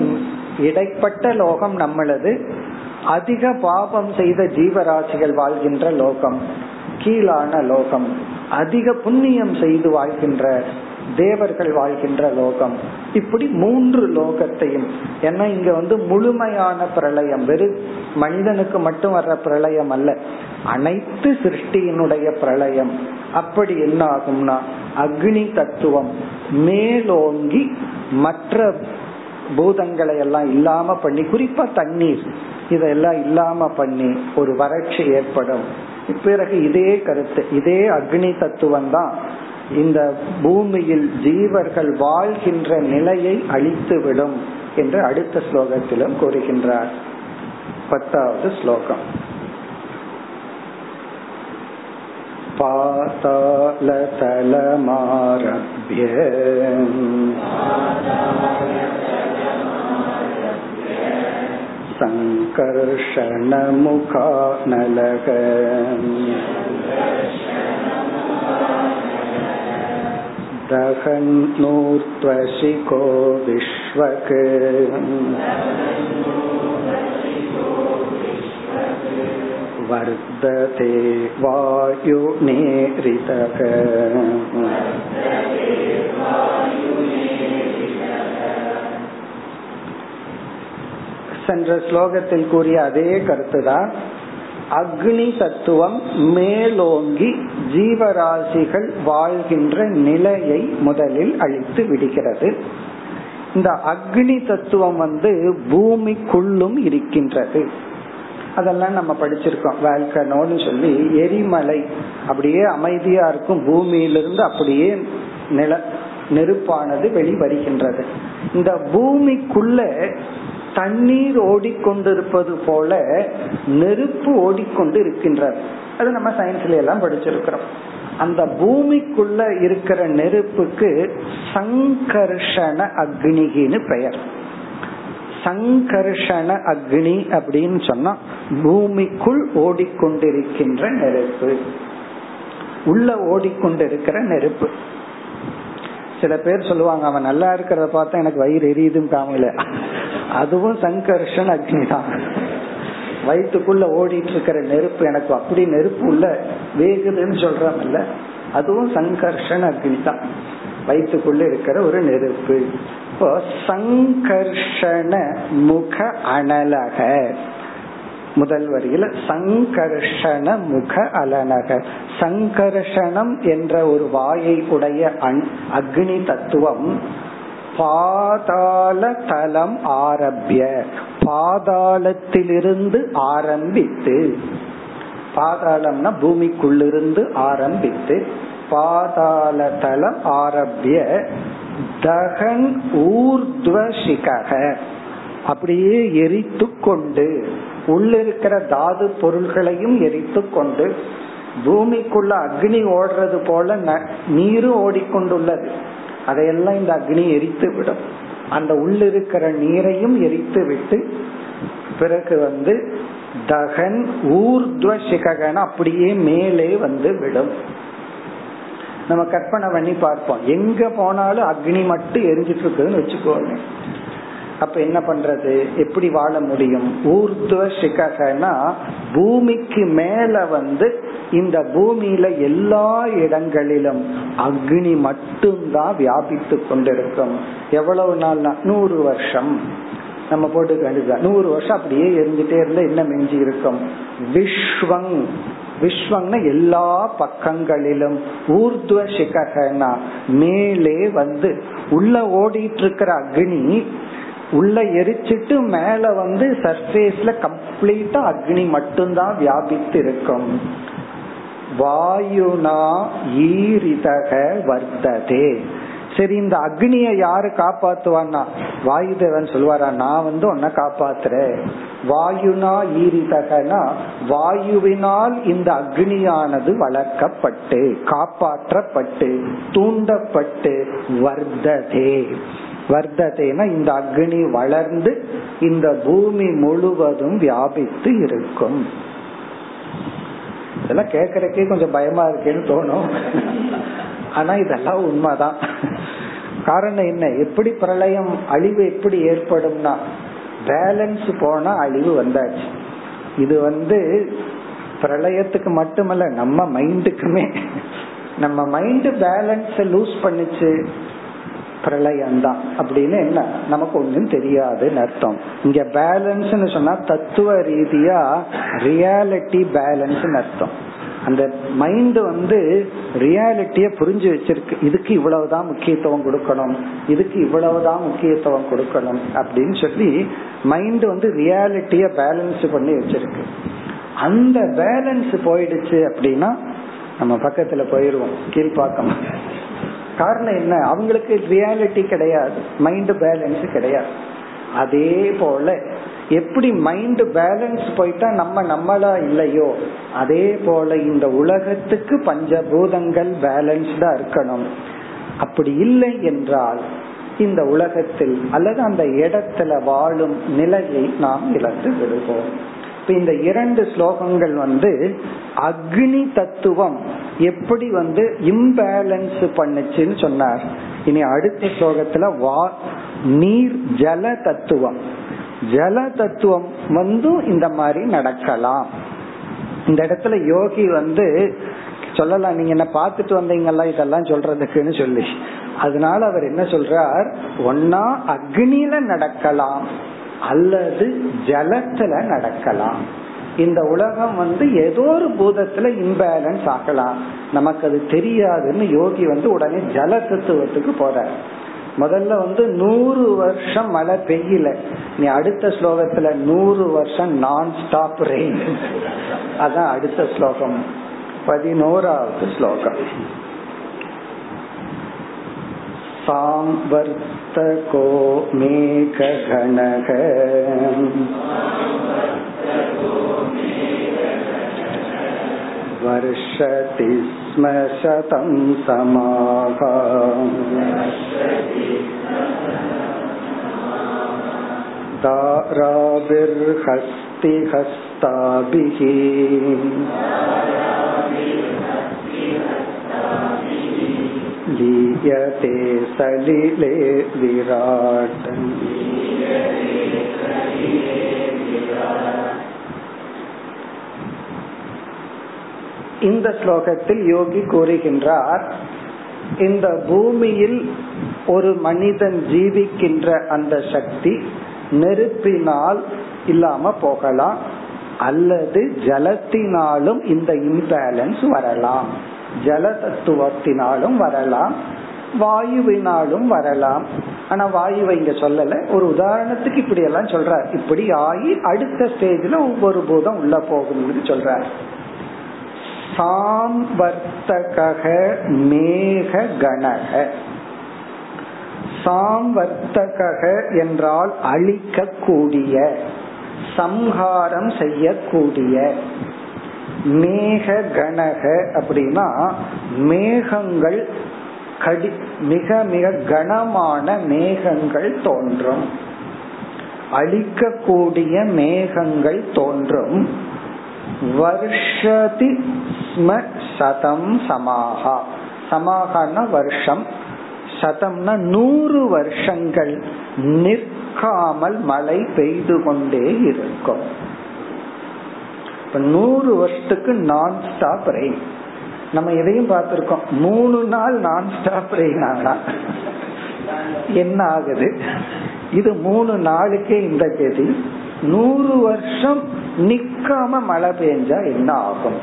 இடைப்பட்ட லோகம் நம்மளது அதிக பாபம் செய்த ஜீவராசிகள் வாழ்கின்ற லோகம் கீழான லோகம் அதிக புண்ணியம் செய்து வாழ்கின்ற தேவர்கள் வாழ்கின்ற லோகம். இப்படி மூன்று லோகத்தையும் ஏன்னா இங்க வந்து முழுமையான பிரளயம் வெறும் மனிதனுக்கு மட்டும் வர்ற பிரளயம் அல்ல அனைத்து சிருஷ்டியினுடைய பிரளயம். அப்படி என்ன ஆகும்னா அக்னி தத்துவம் மேலோங்கி மற்ற பூதங்களை எல்லாம் இல்லாம பண்ணி குறிப்பா தண்ணீர் இதெல்லாம் இல்லாம பண்ணி ஒரு வறட்சி ஏற்படும் பிறகு இதே கருத்து இதே அக்னி தத்துவம் தான் இந்த பூமியில் ஜீவர்கள் வாழ்கின்ற நிலையை அழித்துவிடும் என்று அடுத்த ஸ்லோகத்திலும் கூறுகின்றார் பத்தாவது ஸ்லோகம் पातालतलमारभ्य सङ्कर्षणमुखानलक दहन्नूर्त्वशिको विश्वक् वर्धते वायुनेरितः சென்ற ஸ்லோகத்தில் கூறிய அதே கருத்துதான். அக்னி தத்துவம் மேலோங்கி ஜீவராசிகள் வாழ்கின்ற நிலையை முதலில் அழித்து விடுகிறது. இந்த அக்னி தத்துவம் வந்து பூமிக்குள்ளும் இருக்கின்றது. அதெல்லாம் நம்ம படிச்சிருக்கோம். வேல்கனோன்னு சொல்லி எரிமலை அப்படியே அமைதியா இருக்கும் பூமியிலிருந்து அப்படியே நில நெருப்பானது வெளிவருகின்றது. இந்த பூமிக்குள்ள தண்ணீர் ஓடிக்கொண்டிருப்பது போல நெருப்பு ஓடிக்கொண்டு இருக்கின்றது அது நம்ம சயின்ஸ்ல எல்லாம் படிச்சிருக்கிறோம். அந்த பூமிக்குள்ள இருக்கிற நெருப்புக்கு சங்கர்ஷண அக்னிகின்னு பெயர். சங்கர்ஷண அக்னி அப்படின்னு சொன்னா பூமிக்குள் ஓடிக்கொண்டிருக்கின்ற நெருப்பு. உள்ள ஓடிக்கொண்டிருக்கிற நெருப்பு. சில பேர் சொல்லுவாங்க அவன் நல்லா இருக்கிறத பார்த்தா எனக்கு வயிறு எரியுதுன்னு காமல அதுவும் சங்கர்ஷன் அக்னி தான் வயிற்றுக்குள்ள ஓடிட்டு இருக்கிற நெருப்பு எனக்கு அப்படி நெருப்பு உள்ள வேகுதுன்னு சொல்றாங்கல்ல அதுவும் சங்கர்ஷன் அக்னி தான் வயிற்றுக்குள்ள இருக்கிற ஒரு நெருப்பு. இப்போ சங்கர்ஷண முக அனலக. முதல் வரியில சங்கர்ஷண முக அலனக. சங்கர்ஷணம் என்ற ஒரு வாயை உடைய அக்னி தத்துவம் பாதாள தலம் ஆரம்பிய. பாதாளத்திலிருந்து ஆரம்பித்து பாதாளம்னா பூமிக்குள்ளிருந்து ஆரம்பித்து பாதாள தலம் ஆரம்பிய தகன் ஊர்துவசிகக. அப்படியே எரித்து கொண்டு உள்ளிருக்கிற தாது பொருள்களையும் எரித்து கொண்டு பூமிக்குள்ள அக்னி ஓடுறது போல நீரும் ஓடிக்கொண்டுள்ளது. அதையெல்லாம் இந்த அக்னி எரித்து விடும். அந்த உள்ளிருக்கிற நீரையும் எரித்து விட்டு பிறகு வந்து தகன் ஊர்துவ சிககன அப்படியே மேலே வந்து விடும். நம்ம கற்பனை பண்ணி பார்ப்போம். எங்க போனாலும் அக்னி மட்டும் எரிஞ்சிட்டு இருக்குதுன்னு வச்சுக்கோங்க. அப்ப என்ன பண்றது? எப்படி வாழ முடியும்? ஊர்துவ சிககனா பூமிக்கு மேல வந்து இந்த பூமியில எல்லா இடங்களிலும் அக்னி மட்டும்தான் வியாபித்து கொண்டிருக்கும். எவ்வளவு நாள்னா? நூறு வருஷம். நம்ம போட்டு கண்டுதான் நூறு வருஷம் அப்படியே இருந்துட்டே இருந்தா என்ன மிஞ்சி இருக்கும்? விஸ்வங். விஸ்வங்னா எல்லா பக்கங்களிலும். ஊர்துவ சிககனா மேலே வந்து உள்ள ஓடிட்டு இருக்கிற அக்னி உள்ள எரிச்சிட்டு மேல வந்து சர்ஃபேஸ்ல கம்ப்ளீட்டா அக்னி மட்டும்தான் வியாபித்து இருக்கும் வாயுனா ஈரிதக வர்த்ததே. சரி இந்த அக்னிய யாரு காப்பாத்துவான்னா? வாயுதேவன் சொல்லுவாரா நான் வந்து உன்னை காப்பாத்துறேன். வாயுனா ஈரிதகனா வாயுவினால் இந்த அக்னியானது வளர்க்கப்பட்டு காப்பாற்றப்பட்டு தூண்டப்பட்டு வர்த்ததே. வர்த்ததேனா இந்த அக்னி வளர்ந்து இந்த பூமி முழுவதும் வியாபித்து இருக்கும். இதெல்லாம் கேக்குறதுக்கே கொஞ்சம் பயமா இருக்கேன்னு தோணும். ஆனா இதெல்லாம் உண்மைதான். காரணம் என்ன? எப்படி பிரளயம் அழிவு எப்படி ஏற்படும்னா பேலன்ஸ் போனா அழிவு வந்தாச்சு. இது வந்து பிரளயத்துக்கு மட்டுமல்ல நம்ம மைண்டுக்குமே நம்ம மைண்ட் பேலன்ஸ லூஸ் பண்ணிச்சு. பிரளயம்தான். அப்படின்னு என்ன? நமக்கு ஒண்ணும் தெரியாதுன்னு அர்த்தம். இங்க பேலன்ஸ் சொன்னா தத்துவ ரீதியா ரியாலிட்டி பேலன்ஸ் அர்த்தம். அந்த மைண்ட் வந்து ரியாலிட்டிய புரிஞ்சு வச்சிருக்கு. இதுக்கு இவ்வளவுதான் முக்கியத்துவம் கொடுக்கணும். இதுக்கு இவ்வளவுதான் முக்கியத்துவம் கொடுக்கணும் அப்படின்னு சொல்லி மைண்ட் வந்து ரியாலிட்டிய பேலன்ஸ் பண்ணி வச்சிருக்கு. அந்த பேலன்ஸ் போயிடுச்சு அப்படின்னா நம்ம பக்கத்துல போயிருவோம். கீழ்பாக்கம். காரணம் என்ன? அவங்களுக்கு ரியாலிட்டி கிடையாது. மைண்ட் பேலன்ஸ் கிடையாது. அதே போல எப்படி மைண்ட் பேலன்ஸ் போயிட்டா நம்ம நம்மளா இல்லையோ அதே போல இந்த உலகத்துக்கு பஞ்சபூதங்கள் பேலன்ஸ்டா இருக்கணும். அப்படி இல்லை என்றால் இந்த உலகத்தில் அல்லது அந்த இடத்துல வாழும் நிலையை நாம் இழந்து விடுவோம். இப்ப இந்த இரண்டு ஸ்லோகங்கள் வந்து அக்னி தத்துவம் எப்படி வந்து இம்பேலன்ஸ் பண்ணுச்சுன்னு சொன்னார். இனி அடுத்த ஸ்லோகத்துல வா நீர் ஜல தத்துவம். ஜல தத்துவம் வந்து இந்த மாதிரி நடக்கலாம். இந்த இடத்துல யோகி வந்து சொல்லலாம் நீங்க என்ன பாத்துட்டு வந்தீங்கல்ல இதெல்லாம் சொல்றதுக்குன்னு சொல்லி. அதனால அவர் என்ன சொல்றார்? ஒன்னா அக்னியில நடக்கலாம் அல்லது ஜலத்துல நடக்கலாம். இந்த உலகம் வந்து ஏதோ ஒரு பூதத்துல இம்பேலன்ஸ் ஆகலாம் நமக்கு அது தெரியாதுன்னு யோகி வந்து உடனே ஜல தத்துவத்துக்கு போற முதல்ல வந்து நூறு வருஷம் மழை பெய்யல. நீ அடுத்த ஸ்லோகத்துல நூறு வருஷம் நான் ஸ்டாப் ரெயின் அதான் அடுத்த ஸ்லோகம். பதினோராவது ஸ்லோகம். सांवर्तको मेघगणः वर्षति स्म शतं समाः दाराभिर्हस्तिहस्ताभिः लीयते सलिले विराट இந்த ஸ்லோகத்தில் யோகி கூறுகின்றார் இந்த பூமியில் ஒரு மனிதன் ஜீவிக்கின்ற அந்த சக்தி நெருப்பினால் இல்லாம போகலாம் அல்லது ஜலத்தினாலும் இந்த இம்பேலன்ஸ் வரலாம் ஜல தத்துவத்தினாலும் வரலாம் வாயுவினாலும் வரலாம். ஆனா வாயுவை இங்க சொல்லல. ஒரு உதாரணத்துக்கு இப்படி எல்லாம் சொல்றார். இப்படி ஆகி அடுத்த ஸ்டேஜ்ல ஒவ்வொரு பூதம் உள்ள போகும்னு சொல்றார். சாம்வர்த்தக மேக கணக சாம்வர்த்தக என்றால் அழிக்கக்கூடிய சம்ஹாரம் செய்யக்கூடிய. மேக கணக அப்படின்னா மேகங்கள் கடி மிக மிக கனமான மேகங்கள் தோன்றும். அழிக்கக்கூடிய மேகங்கள் தோன்றும். வருஷதி ஸ்ம சதம் சமாகா சமாகன வருஷம். சதம்னா நூறு வருஷங்கள் நிற்காமல் மழை பெய்து கொண்டே இருக்கும். நூறு வருஷத்துக்கு நான் ஸ்டாப் ரெயின் நம்ம எதையும் பார்த்திருக்கோம். மூணு நாள் நான் ஸ்டாப் என்ன ஆகுது? இது மூணு நாளுக்கே இந்த கதி நூறு வருஷம் நிக்காம மழை பெஞ்சா என்ன ஆகும்?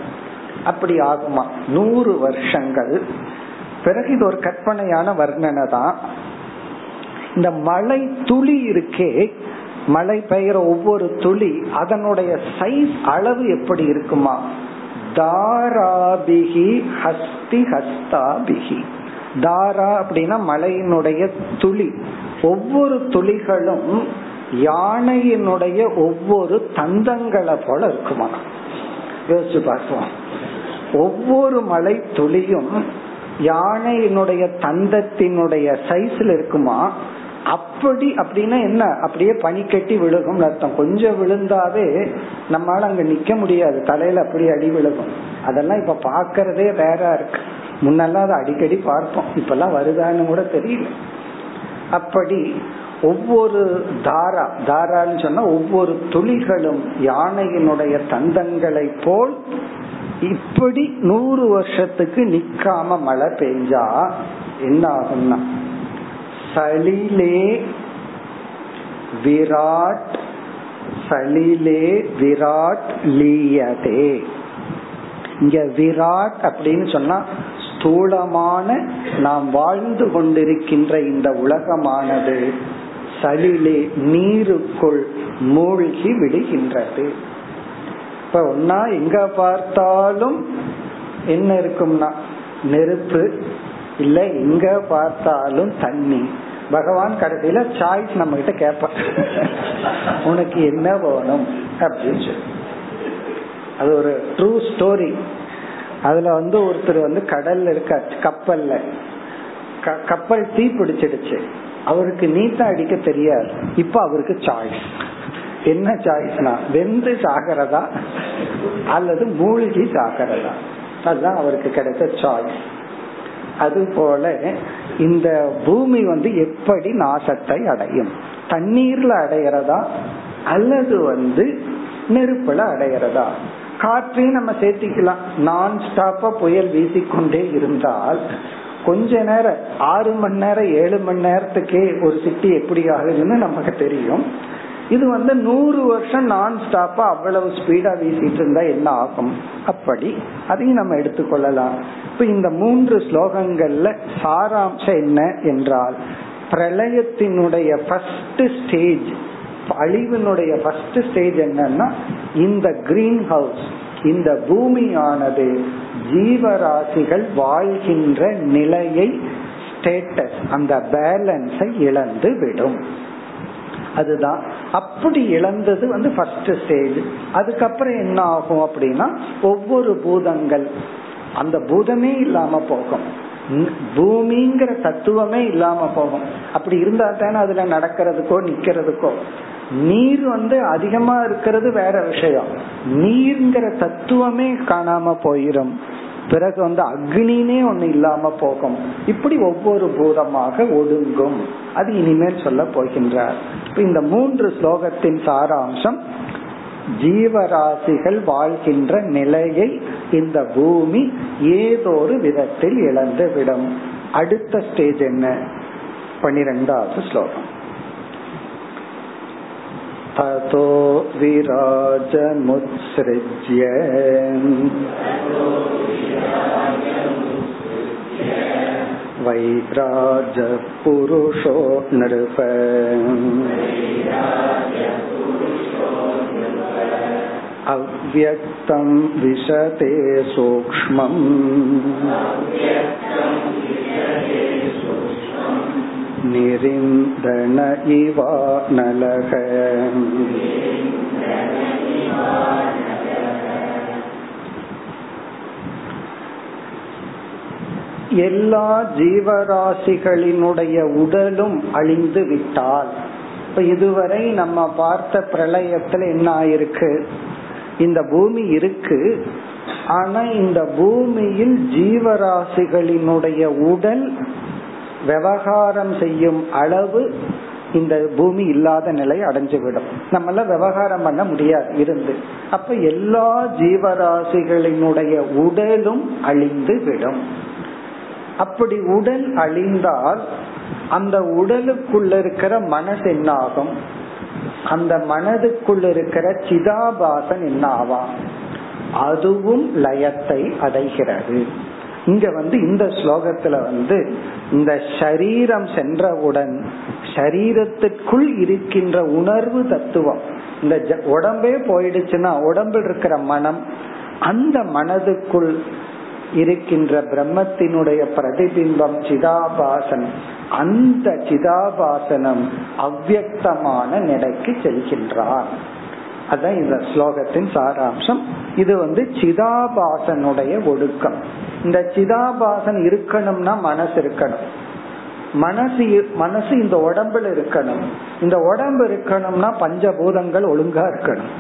அப்படி ஆகுமா? நூறு வருஷங்கள். பிறகு இது ஒரு கற்பனையான வர்ணனை தான். இந்த மழை துளி இருக்கே மழை பெய்கிற ஒவ்வொரு துளி அதனுடைய சைஸ் அளவு எப்படி இருக்குமா? தாராபிகி ஹஸ்தி ஹஸ்தாபிகி தாரா அப்படின்னா மலையினுடைய துளி. ஒவ்வொரு துளிகளும் யானையினுடைய ஒவ்வொரு தந்தங்களை போல இருக்குமா? யோசிச்சு பார்ப்போம். ஒவ்வொரு மலை துளியும் யானையினுடைய தந்தத்தினுடைய சைஸ்ல இருக்குமா? அப்படி அப்படின்னா என்ன? அப்படியே பனி கட்டி விழுகும் அர்த்தம். கொஞ்சம் விழுந்தாவே நம்மளால அங்க நிக்க முடியாது. தலையில அப்படி அடி விழுகும். அதெல்லாம் இப்ப பாக்குறதே வேற இருக்கு. முன்னெல்லாம் அதை அடிக்கடி பார்ப்போம். இப்பெல்லாம் வருதான்னு கூட தெரியல. அப்படி ஒவ்வொரு தாரா தாரான்னு சொன்னா ஒவ்வொரு துளிகளும் யானையினுடைய தந்தங்களை போல் இப்படி நூறு வருஷத்துக்கு நிக்காம மழை பெஞ்சா என்ன ஆகும்னா சலிலே விராட் சலிலே விராட் லீயதே. இங்க விராட் அப்படின்னு சொன்னா ஸ்தூலமான நாம் வாழ்ந்து கொண்டிருக்கின்ற இந்த உலகமானது சலிலே நீருக்குள் மூழ்கி விடுகின்றது. இப்ப ஒன்னா எங்க பார்த்தாலும் என்ன இருக்கும்னா நெருப்பு இல்ல எங்க பார்த்தாலும் தண்ணி. பகவான் கடைசியில சாய்ஸ் நம்ம கிட்ட கேட்ப உனக்கு என்ன வேணும் அப்படின்னு சொல்லி. அது ஒரு ட்ரூ ஸ்டோரி அதுல வந்து ஒருத்தர் வந்து கடல்ல இருக்க கப்பல்ல. கப்பல் தீ பிடிச்சிடுச்சு. அவருக்கு நீத்தா அடிக்க தெரியாது. இப்ப அவருக்கு சாய்ஸ் என்ன சாய்ஸ்னா வெந்து சாகிறதா? அல்லது மூழ்கி சாகிறதா? அதுதான் அவருக்கு கிடைச்ச சாய்ஸ் அதுபோல இந்த பூமி வந்து எப்படி நாசத்தை அடையும்? தண்ணீர்ல அடையிறதா? அல்லது வந்து நெருப்புல அடையிறதா? காற்றையும் நம்ம சேர்த்திக்கலாம். நான் ஸ்டாப்பா புயல் வீசிக்கொண்டே இருந்தால் கொஞ்ச நேரம் ஆறு மணி நேரம் ஏழு மணி நேரத்துக்கே ஒரு சிட்டி எப்படி ஆகுதுன்னு நமக்கு தெரியும். இது வந்து நூறு வருஷம் நான் ஸ்டாப்பா அவ்வளவு ஸ்பீடா வீசிட்டு இருந்தா என்ன ஆகும்? அப்படி அதையும் நம்ம எடுத்துக்கொள்ளலாம். இப்ப இந்த மூன்று ஸ்லோகங்கள்ல சாராம்சம் என்ன என்றால் பிரளயத்தினுடைய ஃபர்ஸ்ட் ஸ்டேஜ் அழிவினுடைய ஃபர்ஸ்ட் ஸ்டேஜ் என்னன்னா இந்த கிரீன் ஹவுஸ் இந்த பூமியானது ஜீவராசிகள் வாழ்கின்ற நிலையை ஸ்டேட்டஸ் அந்த பேலன்ஸை இழந்து விடும். அதுதான் அப்படி இழந்தது வந்து ஃபர்ஸ்ட் ஸ்டேஜ் அதுக்கப்புறம் என்ன ஆகும் அப்படின்னா ஒவ்வொரு பூதங்கள் அந்த பூதமே இல்லாம போகும். பூமிங்கிற தத்துவமே இல்லாம போகும். அப்படி இருந்தா தானே அதுல நடக்கிறதுக்கோ நிக்கிறதுக்கோ. நீர் வந்து அதிகமா இருக்கிறது வேற விஷயம். நீர்ங்கிற தத்துவமே காணாம போயிரும். பிறகு வந்து அக்னினே ஒண்ணு இல்லாம போகும். இப்படி ஒவ்வொரு பூதமாக ஒடுங்கும். அது இனிமேல் சொல்ல போகின்றார். இந்த மூன்று ஸ்லோகத்தின் சாராம்சம் ஜீவராசிகள் வாழ்கின்ற நிலையை இந்த பூமி ஏதொரு விதத்தில் இழந்து விடும் அடுத்த ஸ்டேஜ் என்ன? பனிரெண்டாவது ஸ்லோகம். ततो विराजमुत्सृज्य वैराजपुरुषो नृप अव्यक्तं विशते सूक्ष्मम् நிரிந்தன இவா எல்லா ஜீவராசிகளினுடைய உடலும் அழிந்து விட்டால் இப்ப இதுவரை நம்ம பார்த்த பிரளயத்துல என்ன ஆயிருக்கு? இந்த பூமி இருக்கு. ஆனா இந்த பூமியில் ஜீவராசிகளினுடைய உடல் விவகாரம் செய்யும் அளவு இந்த பூமி இல்லாத நிலை அடைஞ்சுவிடும். நம்மள விவகாரம் பண்ண முடியாது இருந்து. அப்ப எல்லா ஜீவராசிகளினுடைய உடலும் அழிந்து விடும் அப்படி உடல் அழிந்தால் அந்த உடலுக்குள்ள இருக்கிற மனசு என்ன ஆகும் அந்த மனதுக்குள்ள இருக்கிற சிதாபாசன் என்ன ஆவான் அதுவும் லயத்தை அடைகிறது. இங்க வந்து இந்த ஸ்லோகத்துல வந்து இந்த சரீரம் சென்றவுடன் சரீரத்துக்குள் இருக்கின்ற உணர்வு தத்துவம் இந்த உடம்பே போயிடுச்சுன்னா உடம்பில் இருக்கிற மனம் அந்த மனதுக்குள் இருக்கின்ற பிரம்மத்தினுடைய பிரதிபிம்பம் சிதாபாசன் அந்த சிதாபாசனம் அவ்வக்தமான நிலைக்கு செல்கின்றான். அதான் இந்த ஸ்லோகத்தின் சாராம்சம். இது வந்து சிதாபாசனுடைய ஒடுக்கம். இந்த சிதாபாசன் இருக்கணும்னா மனசு இருக்கணும். மனசு மனசு இந்த உடம்புல இருக்கணும். இந்த உடம்பு இருக்கணும்னா பஞ்சபூதங்கள் ஒழுங்கா இருக்கணும்.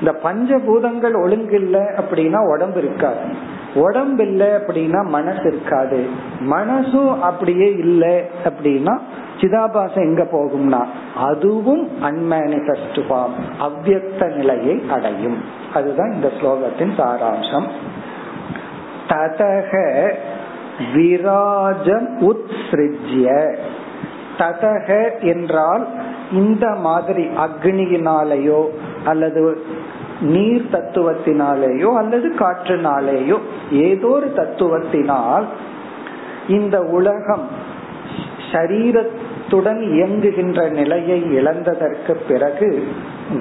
இந்த பஞ்சபூதங்கள் ஒழுங்கு இல்லை அப்படின்னா உடம்பு இருக்காது. உடம்பு இல்லை அப்படின்னா மனசு இருக்காது. மனசும் அப்படியே இல்லை அப்படின்னா சிதாபாசம் எங்க போகும்னா அதுவும் அன்மேனிபெஸ்ட் ஃபார்ம் அவ்வக்த நிலையை அடையும். அதுதான் இந்த ஸ்லோகத்தின் சாராம்சம். ததக விராஜம் உத்ஸ்ரிஜ்ய. ததக என்றால் இந்த மாதிரி அக்னியினாலேயோ அல்லது நீர் தத்துவத்தினாலேயோ அல்லது காற்றினாலேயோ ஏதோ ஒரு தத்துவத்தினால் இந்த உலகம் சரீரத்துடன் இயங்குகின்ற நிலையை இழந்ததற்கு பிறகு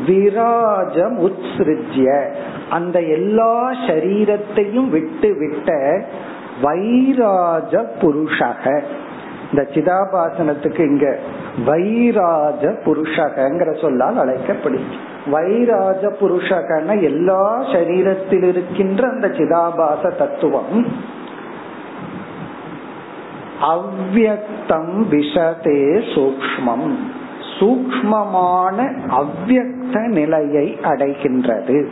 விராஜம் உத்ஸ்ருஜ்ய. அந்த எல்லா சரீரத்தையும் விட்டு விட்ட வைராஜ புருஷக. இந்த சிதாபாசனத்துக்கு இங்க வைராஜ புருஷகங்கிற சொல்லால் அழைக்கப்படுகிறது. வைராஜ புருஷகன எல்லா சரீரத்தில் இருக்கின்ற அந்த சிதாபாச தத்துவம் அவ்வக்தம் விஷதே சூக்மம் சூக்மமான அவ்வக்த நிலையை அடைகின்றது.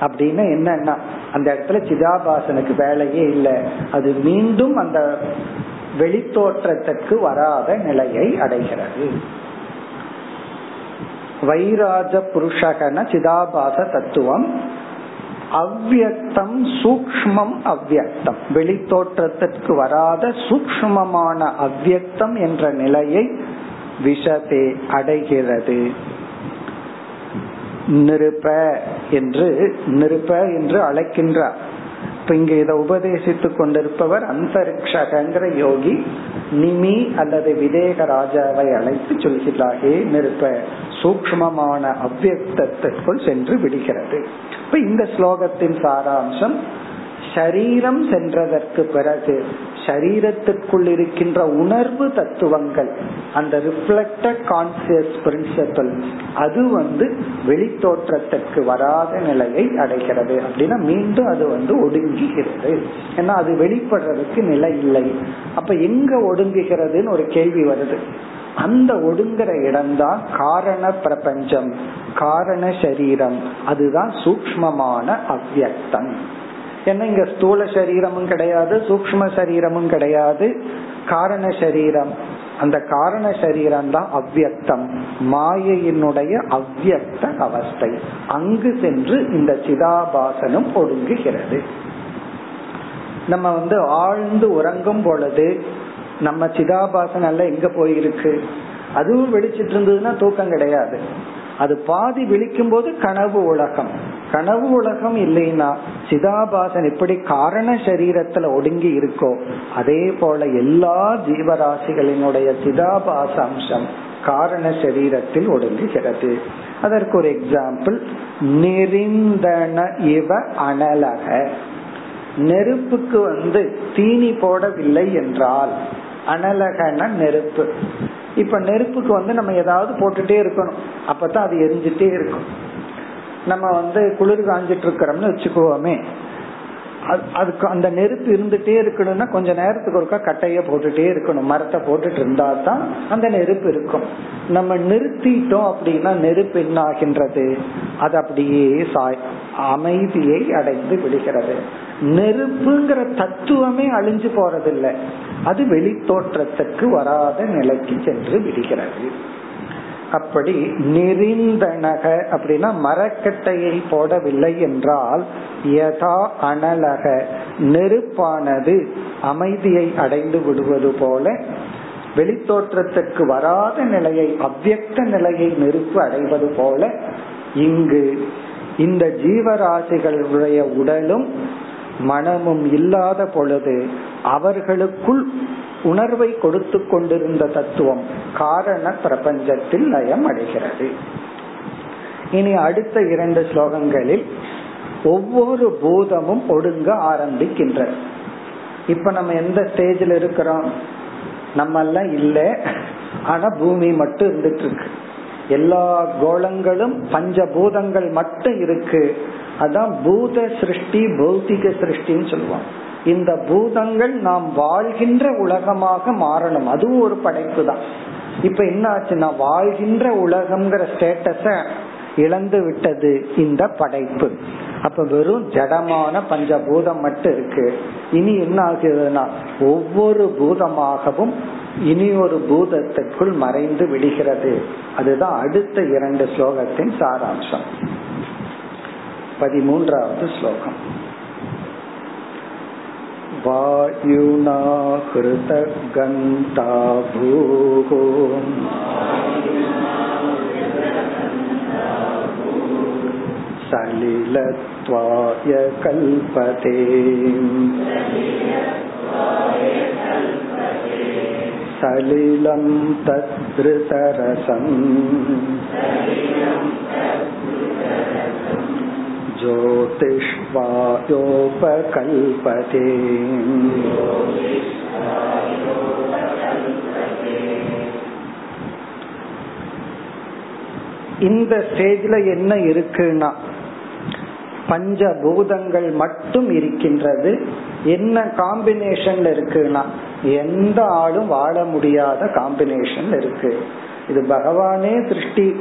அப்படின்னு என்னன்னா அந்த இடத்துல சிதாபாசனுக்கு வேலையே இல்லை. அது மீண்டும் அந்த வெளித்தோற்றத்திற்கு வராத நிலையை அடைகிறது. வைராஜ புருஷகன சிதாபாச தத்துவம். அவ்வக்தம் சூக்மம் அவ்வக்தம் வெளித்தோற்றத்திற்கு வராத சூக்மமான அவ்வக்தம் என்ற நிலையை விஷதே அடைகிறது. நிருப என்று நிருப என்று அழைக்கின்றார் இப்ப இங்க இதை உபதேசித்து கொண்டிருப்பவர் அந்தரிக்ஷகங்கிற யோகி நிமி அல்லது விதேக ராஜாவை அழைத்து சொல்கிறாரே நிருப்ப சூக்மமான அவ்வக்தத்திற்குள் சென்று விடுகிறது. இப்ப இந்த ஸ்லோகத்தின் சாராம்சம் சரீரம் சென்றதற்கு பிறகு சரீரத்துக்குள் இருக்கின்ற உணர்வு தத்துவங்கள் அந்த ரிஃப்ளெக்டட் கான்சியஸ் பிரின்சிபல் அது வந்து வெளித்தோற்றத்திற்கு வராத நிலையை அடைகிறது அப்படின்னா மீண்டும் அது வந்து ஒடுங்குகிறது. ஏன்னா அது வெளிப்படுறதுக்கு நிலை இல்லை. அப்ப எங்க ஒடுங்குகிறதுன்னு ஒரு கேள்வி வருது. அந்த ஒடுங்குற இடம்தான் காரண பிரபஞ்சம் காரண சரீரம். அதுதான் சூக்மமான அவ்வக்தம். ஏன்னா இங்க ஸ்தூல சரீரமும் கிடையாது சூக்ம சரீரமும் கிடையாது. காரண சரீரம். அந்த காரண சரீரம் தான் அவ்வக்தம். மாயையினுடைய அவ்வக்த அவஸ்தை. அங்கு சென்று இந்த சிதாபாசனம் ஒடுங்குகிறது. நம்ம வந்து ஆழ்ந்து உறங்கும் பொழுது நம்ம சிதாபாசனம் எல்லாம் எங்க போயிருக்கு? அதுவும் வெடிச்சிட்டு இருந்ததுன்னா தூக்கம் கிடையாது. அது பாதி விழிக்கும் போது கனவு உலகம். கனவு உலகம் இல்லைன்னா சிதாபாசன் எப்படி காரண சரீரத்துல ஒடுங்கி இருக்கோ அதே போல எல்லா ஜீவராசிகளினுடைய சிதாபாச அம்சம் காரண சரீரத்தில் ஒடுங்குகிறது. அதற்கு ஒரு எக்ஸாம்பிள் நெறிந்தன இவ அனலக. நெருப்புக்கு வந்து தீனி போடவில்லை என்றால் அனலகன நெருப்பு. இப்ப நெருப்புக்கு வந்து நம்ம ஏதாவது போட்டுட்டே இருக்கணும். அப்பதான் அது எரிஞ்சிட்டே இருக்கும். நம்ம வந்து குளிர் காஞ்சிட்டு இருக்கிறோம்னு வச்சுக்குவோமே அதுக்கு அந்த நெருப்பு இருந்துட்டே இருக்கணும்னா கொஞ்ச நேரத்துக்கு ஒருக்கா கட்டைய போட்டுட்டே இருக்கணும். மரத்தை போட்டுட்டு இருந்தா தான் அந்த நெருப்பு இருக்கும். நம்ம நிறுத்திட்டோம் அப்படின்னா நெருப்பு என்ன ஆகின்றது அது அப்படியே சாய் அமைதியை அடைந்து விடுகிறது. நெருப்புங்கிற தத்துவமே அழிஞ்சு போறதில்லை. அது வெளித்தோற்றத்துக்கு வராத நிலைக்கு சென்று விடுகிறது. அப்படி நெறிந்தனக அப்படின்னா மரக்கட்டையை போடவில்லை என்றால் யதா அனலக நெருப்பானது அமைதியை அடைந்து விடுவது போல வெளித்தோற்றத்துக்கு வராத நிலையை அவ்வக்த நிலையை நெருப்பு அடைவது போல இங்கு இந்த ஜீவராசிகளுடைய உடலும் மனமும் இல்லாத பொழுது அவர்களுக்குள் உணர்வை கொடுத்து கொண்டிருந்த தத்துவம் காரண பிரபஞ்சத்தில் லயம் அடைகிறது இனி அடுத்த இரண்டு ஸ்லோகங்களில் ஒவ்வொரு பூதமும் ஒடுங்க ஆரம்பிக்கின்றது இப்ப நம்ம எந்த ஸ்டேஜில் இருக்கிறோம்? நம்ம எல்லாம் இல்ல. ஆனா பூமி மட்டும் இருந்துட்டு இருக்கு. எல்லா பஞ்ச பஞ்சபூதங்கள் மட்டும் இருக்கு. அதான் பூத சிருஷ்டி பௌத்திக சிருஷ்டின்னு சொல்லுவாங்க. இந்த பூதங்கள் நாம் வாழ்கின்ற உலகமாக மாறணும். அதுவும் ஒரு படைப்பு தான் இப்ப என்ன ஆச்சுன்னா வாழ்கின்ற உலகம்ங்கிற ஸ்டேட்டஸ இழந்து விட்டது இந்த படைப்பு. அப்ப வெறும் ஜடமான பஞ்சபூதம் மட்டும் இருக்கு. இனி என்ன ஆகுதுன்னா ஒவ்வொரு பூதமாகவும் இனி ஒரு பூதத்திற்குள் மறைந்து விடுகிறது. அதுதான் அடுத்த இரண்டு ஸ்லோகத்தின் சாராம்சம். பதிமூன்றாவது ஸ்லோகம் वायुना हृतगन्ता भूः सलिलत्वाय कल्पते सलिलं तद्धृतरसम् ज्योतिष्वायोपकल्पते இந்த ஸ்டேஜ்ல என்ன இருக்குன்னா பஞ்சபூதங்கள் மட்டும் இருக்கின்றது என்ன காம்பினேஷன்ல இருக்குன்னா எந்த ஆளும் வாழ முடியாத காம்பினேஷன் இருக்கு இது பகவானே சிருஷ்டி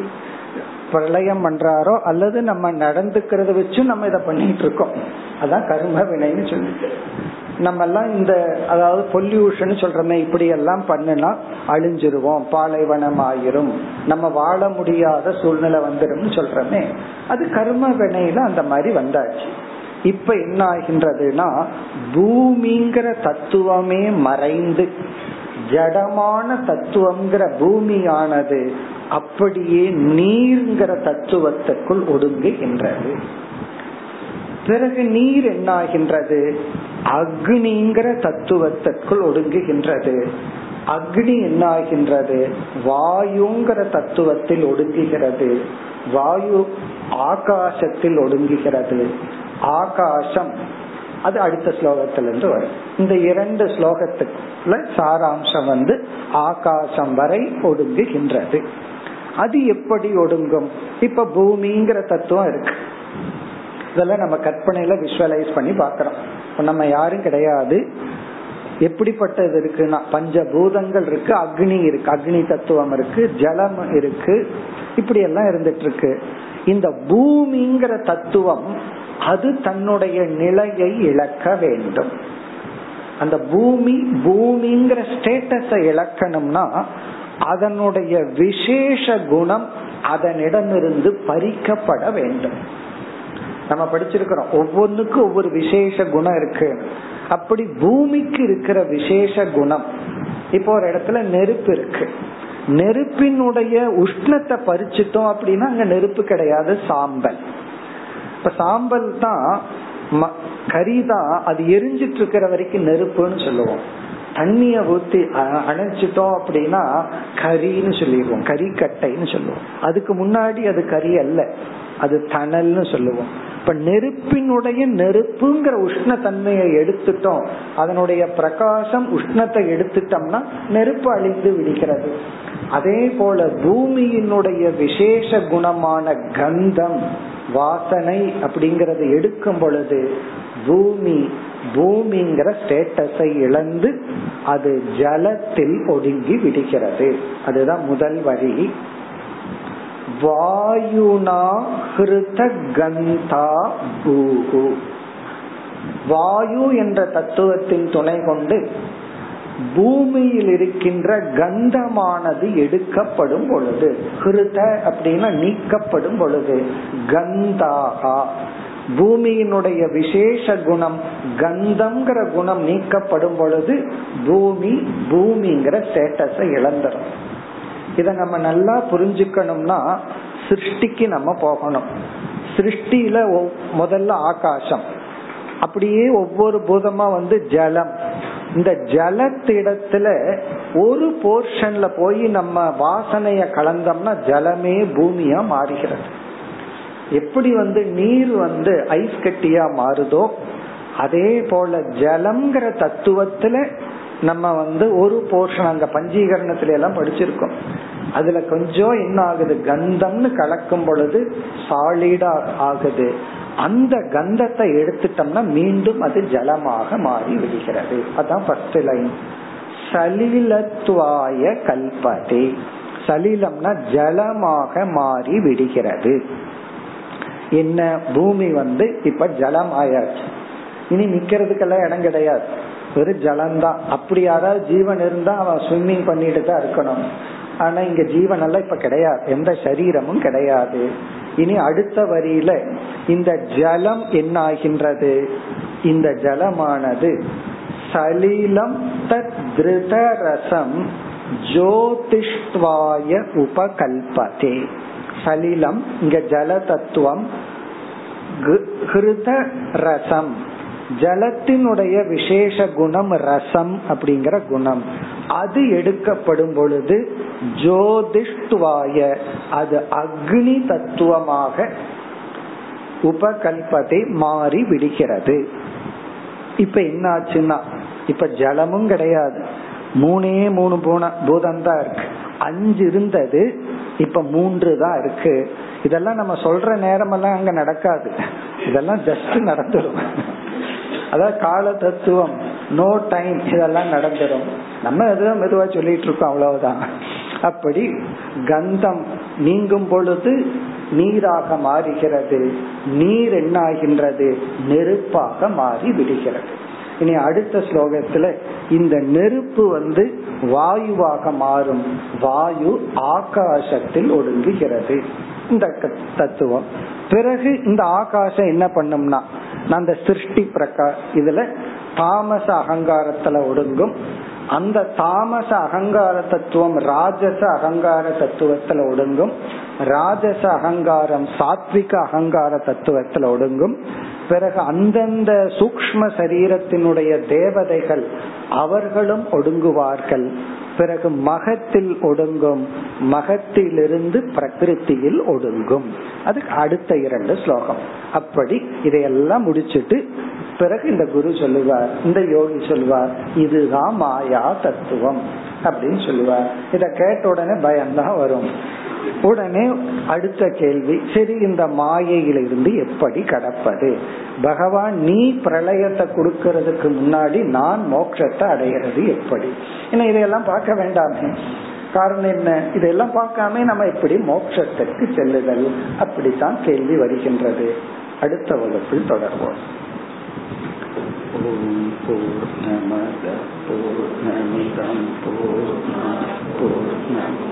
பிரளயம் பண்றாரோ அல்லது நம்ம நடந்துக்கிறத வச்சு நம்ம இதை பண்ணிட்டு இருக்கோம் அதான் கர்ம வினைன்னு சொல்லிட்டு. நம்ம எல்லாம் இந்த அதாவது பொல்யூஷன் சொல்றமே இப்படி எல்லாம் பண்ணுனா அழிஞ்சிருவோம் பாலைவனம் ஆயிரும் நம்ம வாழ முடியாத சூழ்நிலை வந்துடும் சொல்றமே. அது கர்ம வினையில அந்த மாதிரி வந்தாச்சு. இப்ப என்ன ஆகின்றதுன்னா பூமிங்கிற தத்துவமே மறைந்து ஜடமான தத்துவம்ங்கிற பூமியானது அப்படியே நீர்ங்கிற தத்துவத்துக்குள் ஒடுங்குகின்றது. பிறகு நீர் என்னாகின்றது? அக்னிங்கிற தத்துவத்திற்குள் ஒடுங்குகின்றது. அக்னி என்னாகின்றது? வாயுங்கிற தத்துவத்தில் ஒடுங்குகிறது. வாயு ஆகாசத்தில் ஒடுங்குகிறது. ஆகாசம் அது அடுத்த ஸ்லோகத்திலிருந்து வரும். இந்த இரண்டு ஸ்லோகத்துக்குள்ள சாராம்சம் வந்து ஆகாசம் வரை ஒடுங்குகின்றது. அது எப்படி ஒடுங்கும்? இப்ப பூமிங்கிற தத்துவம் இருக்கு. இதெல்லாம் நம்ம கற்பனையில விஷுவலைஸ் பண்ணி பாக்கிறோம் நம்ம யாரும் கிடையாது. எப்படிப்பட்டது இருக்குன்னா பஞ்சபூதங்கள் இருக்கு அக்னி இருக்கு அக்னி தத்துவம் இருக்கு ஜலம் இருக்கு இப்படி எல்லாம் இருந்துட்டு இருக்கு. இந்த பூமிங்கிற தத்துவம் அது தன்னுடைய நிலையை இழக்க வேண்டும். அந்த பூமி பூமிங்கிற ஸ்டேட்டஸை இழக்கணும்னா அதனுடைய விசேஷ குணம் அதனிடமிருந்து பறிக்கப்பட வேண்டும். நம்ம படிச்சிருக்கிறோம் ஒவ்வொன்றுக்கும் ஒவ்வொரு விசேஷ குணம் இருக்கு. அப்படி பூமிக்கு இருக்கிற விசேஷ குணம் இப்போ ஒரு இடத்துல நெருப்பு இருக்கு. நெருப்பினுடைய உஷ்ணத்தை பறிச்சிட்டோம் அப்படின்னா அங்க நெருப்பு கிடையாது சாம்பல். இப்ப சாம்பல் தான் கறி தான் அது எரிஞ்சிட்டு இருக்கிற வரைக்கும் நெருப்புன்னு சொல்லுவோம். தண்ணிய ஊத்தி அணைச்சிட்டோம் அப்படின்னா கரின்னு சொல்லிடுவோம். கறி கட்டைன்னு சொல்லுவோம். அதுக்கு முன்னாடி அது கறி அல்ல. அது தணல்னு சொல்லுவோம். இப்ப நெருப்பினுடைய நெருப்புங்கிற உஷ்ண தன்மையை எடுத்துட்டோம். அதனுடைய பிரகாசம் உஷ்ணத்தை எடுத்துட்டோம்னா நெருப்பு அழிந்து விடுகிறது. அதே போல பூமியினுடைய விசேஷ குணமான கந்தம் வாசனை அப்படிங்கறது எடுக்கும் பொழுது பூமி பூமிங்கிற ஸ்டேட்டஸை இழந்து அது ஜலத்தில் ஒடுங்கி விடுகிறது. அதுதான் முதல் வரி வாயுனா ஹிருத கந்தா பூகு. வாயு என்ற தத்துவத்தின் துணை கொண்டு பூமியில் இருக்கின்ற கந்தமானது எடுக்கப்படும் பொழுது ஹிருத அப்படின்னா நீக்கப்படும் பொழுது கந்தாகா. பூமியினுடைய விசேஷ குணம் கந்தம்ங்கிற குணம் நீக்கப்படும் பொழுது பூமி பூமிங்கிற ஸ்டேட்டஸை இழந்துடும் இத நம்ம நல்லா புரிஞ்சுக்கணும்னா சிருஷ்டிக்கு நம்ம போகணும். சிருஷ்டியில முதல்ல ஆகாசம். அப்படியே ஒவ்வொரு பூதமா வந்து ஜலம். இந்த ஜலத்திடத்துல ஒரு போர்ஷன்ல போய் நம்ம வாசனைய கலந்தோம்னா ஜலமே பூமியா மாறுகிறது. எப்படி வந்து நீர் வந்து ஐஸ் கட்டியா மாறுதோ அதே போல ஜலம்ங்கிற தத்துவத்துல நம்ம வந்து ஒரு போர்ஷன் அந்த பஞ்சீகரணத்துல எல்லாம் படிச்சிருக்கோம். அதுல கொஞ்சம் என்ன ஆகுது? கந்தம்னு கலக்கும் பொழுது சாலிடா ஆகுது. அந்த கந்தத்தை எடுத்துட்டோம்னா மீண்டும் அது ஜலமாக மாறி விடுகிறது. அதான் ஃபர்ஸ்ட் லைன் சலிலத்துவாய கல்பதே. சலிலம்னா ஜலமாக மாறி விடுகிறது. என்ன? பூமி வந்து இப்ப ஜலம் ஆயாச்சு. இனி நிக்கிறதுக்கெல்லாம் இடம் கிடையாது. வெறும் ஜலம்தான். அப்படி யாராவது ஜீவன் இருந்தா அவன் ஸ்விம்மிங் பண்ணிட்டு தான் இருக்கணும். ஆனா இங்க ஜீவன் எல்லாம் இப்ப கிடையாது. எந்த சரீரமும் கிடையாது. இனி அடுத்த வரியில இந்த ஜலம் என்ன ஆகின்றது இந்த ஜலமானது சலீலம் ரசம் ஜோதிஷ்வாய உபகல்பதே. சலிலம் இங்க ஜல தத்துவம் ஹிருத ரசம் ஜலத்தினுடைய விசேஷ குணம் ரசம் அப்படிங்கிற குணம். அது எடுக்கப்படும் பொழுது ஜோதிஷ்டுவாய அது அக்னி தத்துவமாக உபகல்பத்தை மாறி விடுகிறது. இப்ப என்ன ஆச்சுன்னா இப்ப ஜலமும் கிடையாது. மூணே மூணு பூன பூதம் தான் இருக்கு. அஞ்சு இருந்தது இப்ப மூன்று தான் இருக்கு. இதெல்லாம் நம்ம சொல்ற நேரமெல்லாம் அங்க நடக்காது. இதெல்லாம் ஜஸ்ட் நடந்துடும் அதாவது கால தத்துவம் நோ டைம் இதெல்லாம் நடந்துடும் நம்ம எதுவும் மெதுவா சொல்லிட்டு இருக்கோம் அவ்வளவுதான். அப்படி கந்தம் நீங்கும் பொழுது நீராக மாறுகிறது. நீர் என்ன ஆகின்றது நெருப்பாக மாறி விடுகிறது இனி அடுத்த ஸ்லோகத்துல இந்த நெருப்பு வந்து வாயுவாக மாறும். வாயு ஆகாசத்தில் ஒடுங்குகிறது. இந்த தத்துவம். பிறகு இந்த ஆகாசம் என்ன பண்ணும்னா அந்த சிருஷ்டி பிரகா இதுல தாமச அகங்காரத்துல ஒடுங்கும். அந்த தாமச அகங்கார தத்துவம் ராஜச அகங்கார தத்துவத்துல ஒடுங்கும். ராஜச அகங்காரம் சாத்விக அகங்கார தத்துவத்துல ஒடுங்கும். பிறகு அந்தந்த சூக்ம சரீரத்தினுடைய தேவதைகள் அவர்களும் ஒடுங்குவார்கள். பிறகு மகத்தில் ஒடுங்கும் மகத்திலிருந்து பிரகிருத்தியில் ஒடுங்கும். அதுக்கு அடுத்த இரண்டு ஸ்லோகம். அப்படி இதையெல்லாம் முடிச்சிட்டு பிறகு இந்த குரு சொல்லுவார் இந்த யோகி சொல்லுவார் இதுதான் மாயா தத்துவம் அப்படின்னு சொல்லுவார். இத கேட்ட உடனே பயம்தான் வரும். உடனே அடுத்த கேள்வி சரி இந்த மாயையிலிருந்து எப்படி கடப்பது? பகவான் நீ பிரளயத்தை கொடுக்கறதுக்கு முன்னாடி நான் மோட்சத்தை அடைகிறது எப்படி? ஏன்னா இதையெல்லாம் பார்க்க வேண்டாமே. காரணம் என்ன? இதெல்லாம் பார்க்காம நம்ம எப்படி மோட்சத்திற்கு செல்லுதல்? அப்படித்தான் கேள்வி வருகின்றது. அடுத்த வகுப்பில் தொடர்வோம். ஓம் பூர்ணமத பூர்ணமிதம் பூர்ண பூர்ணம்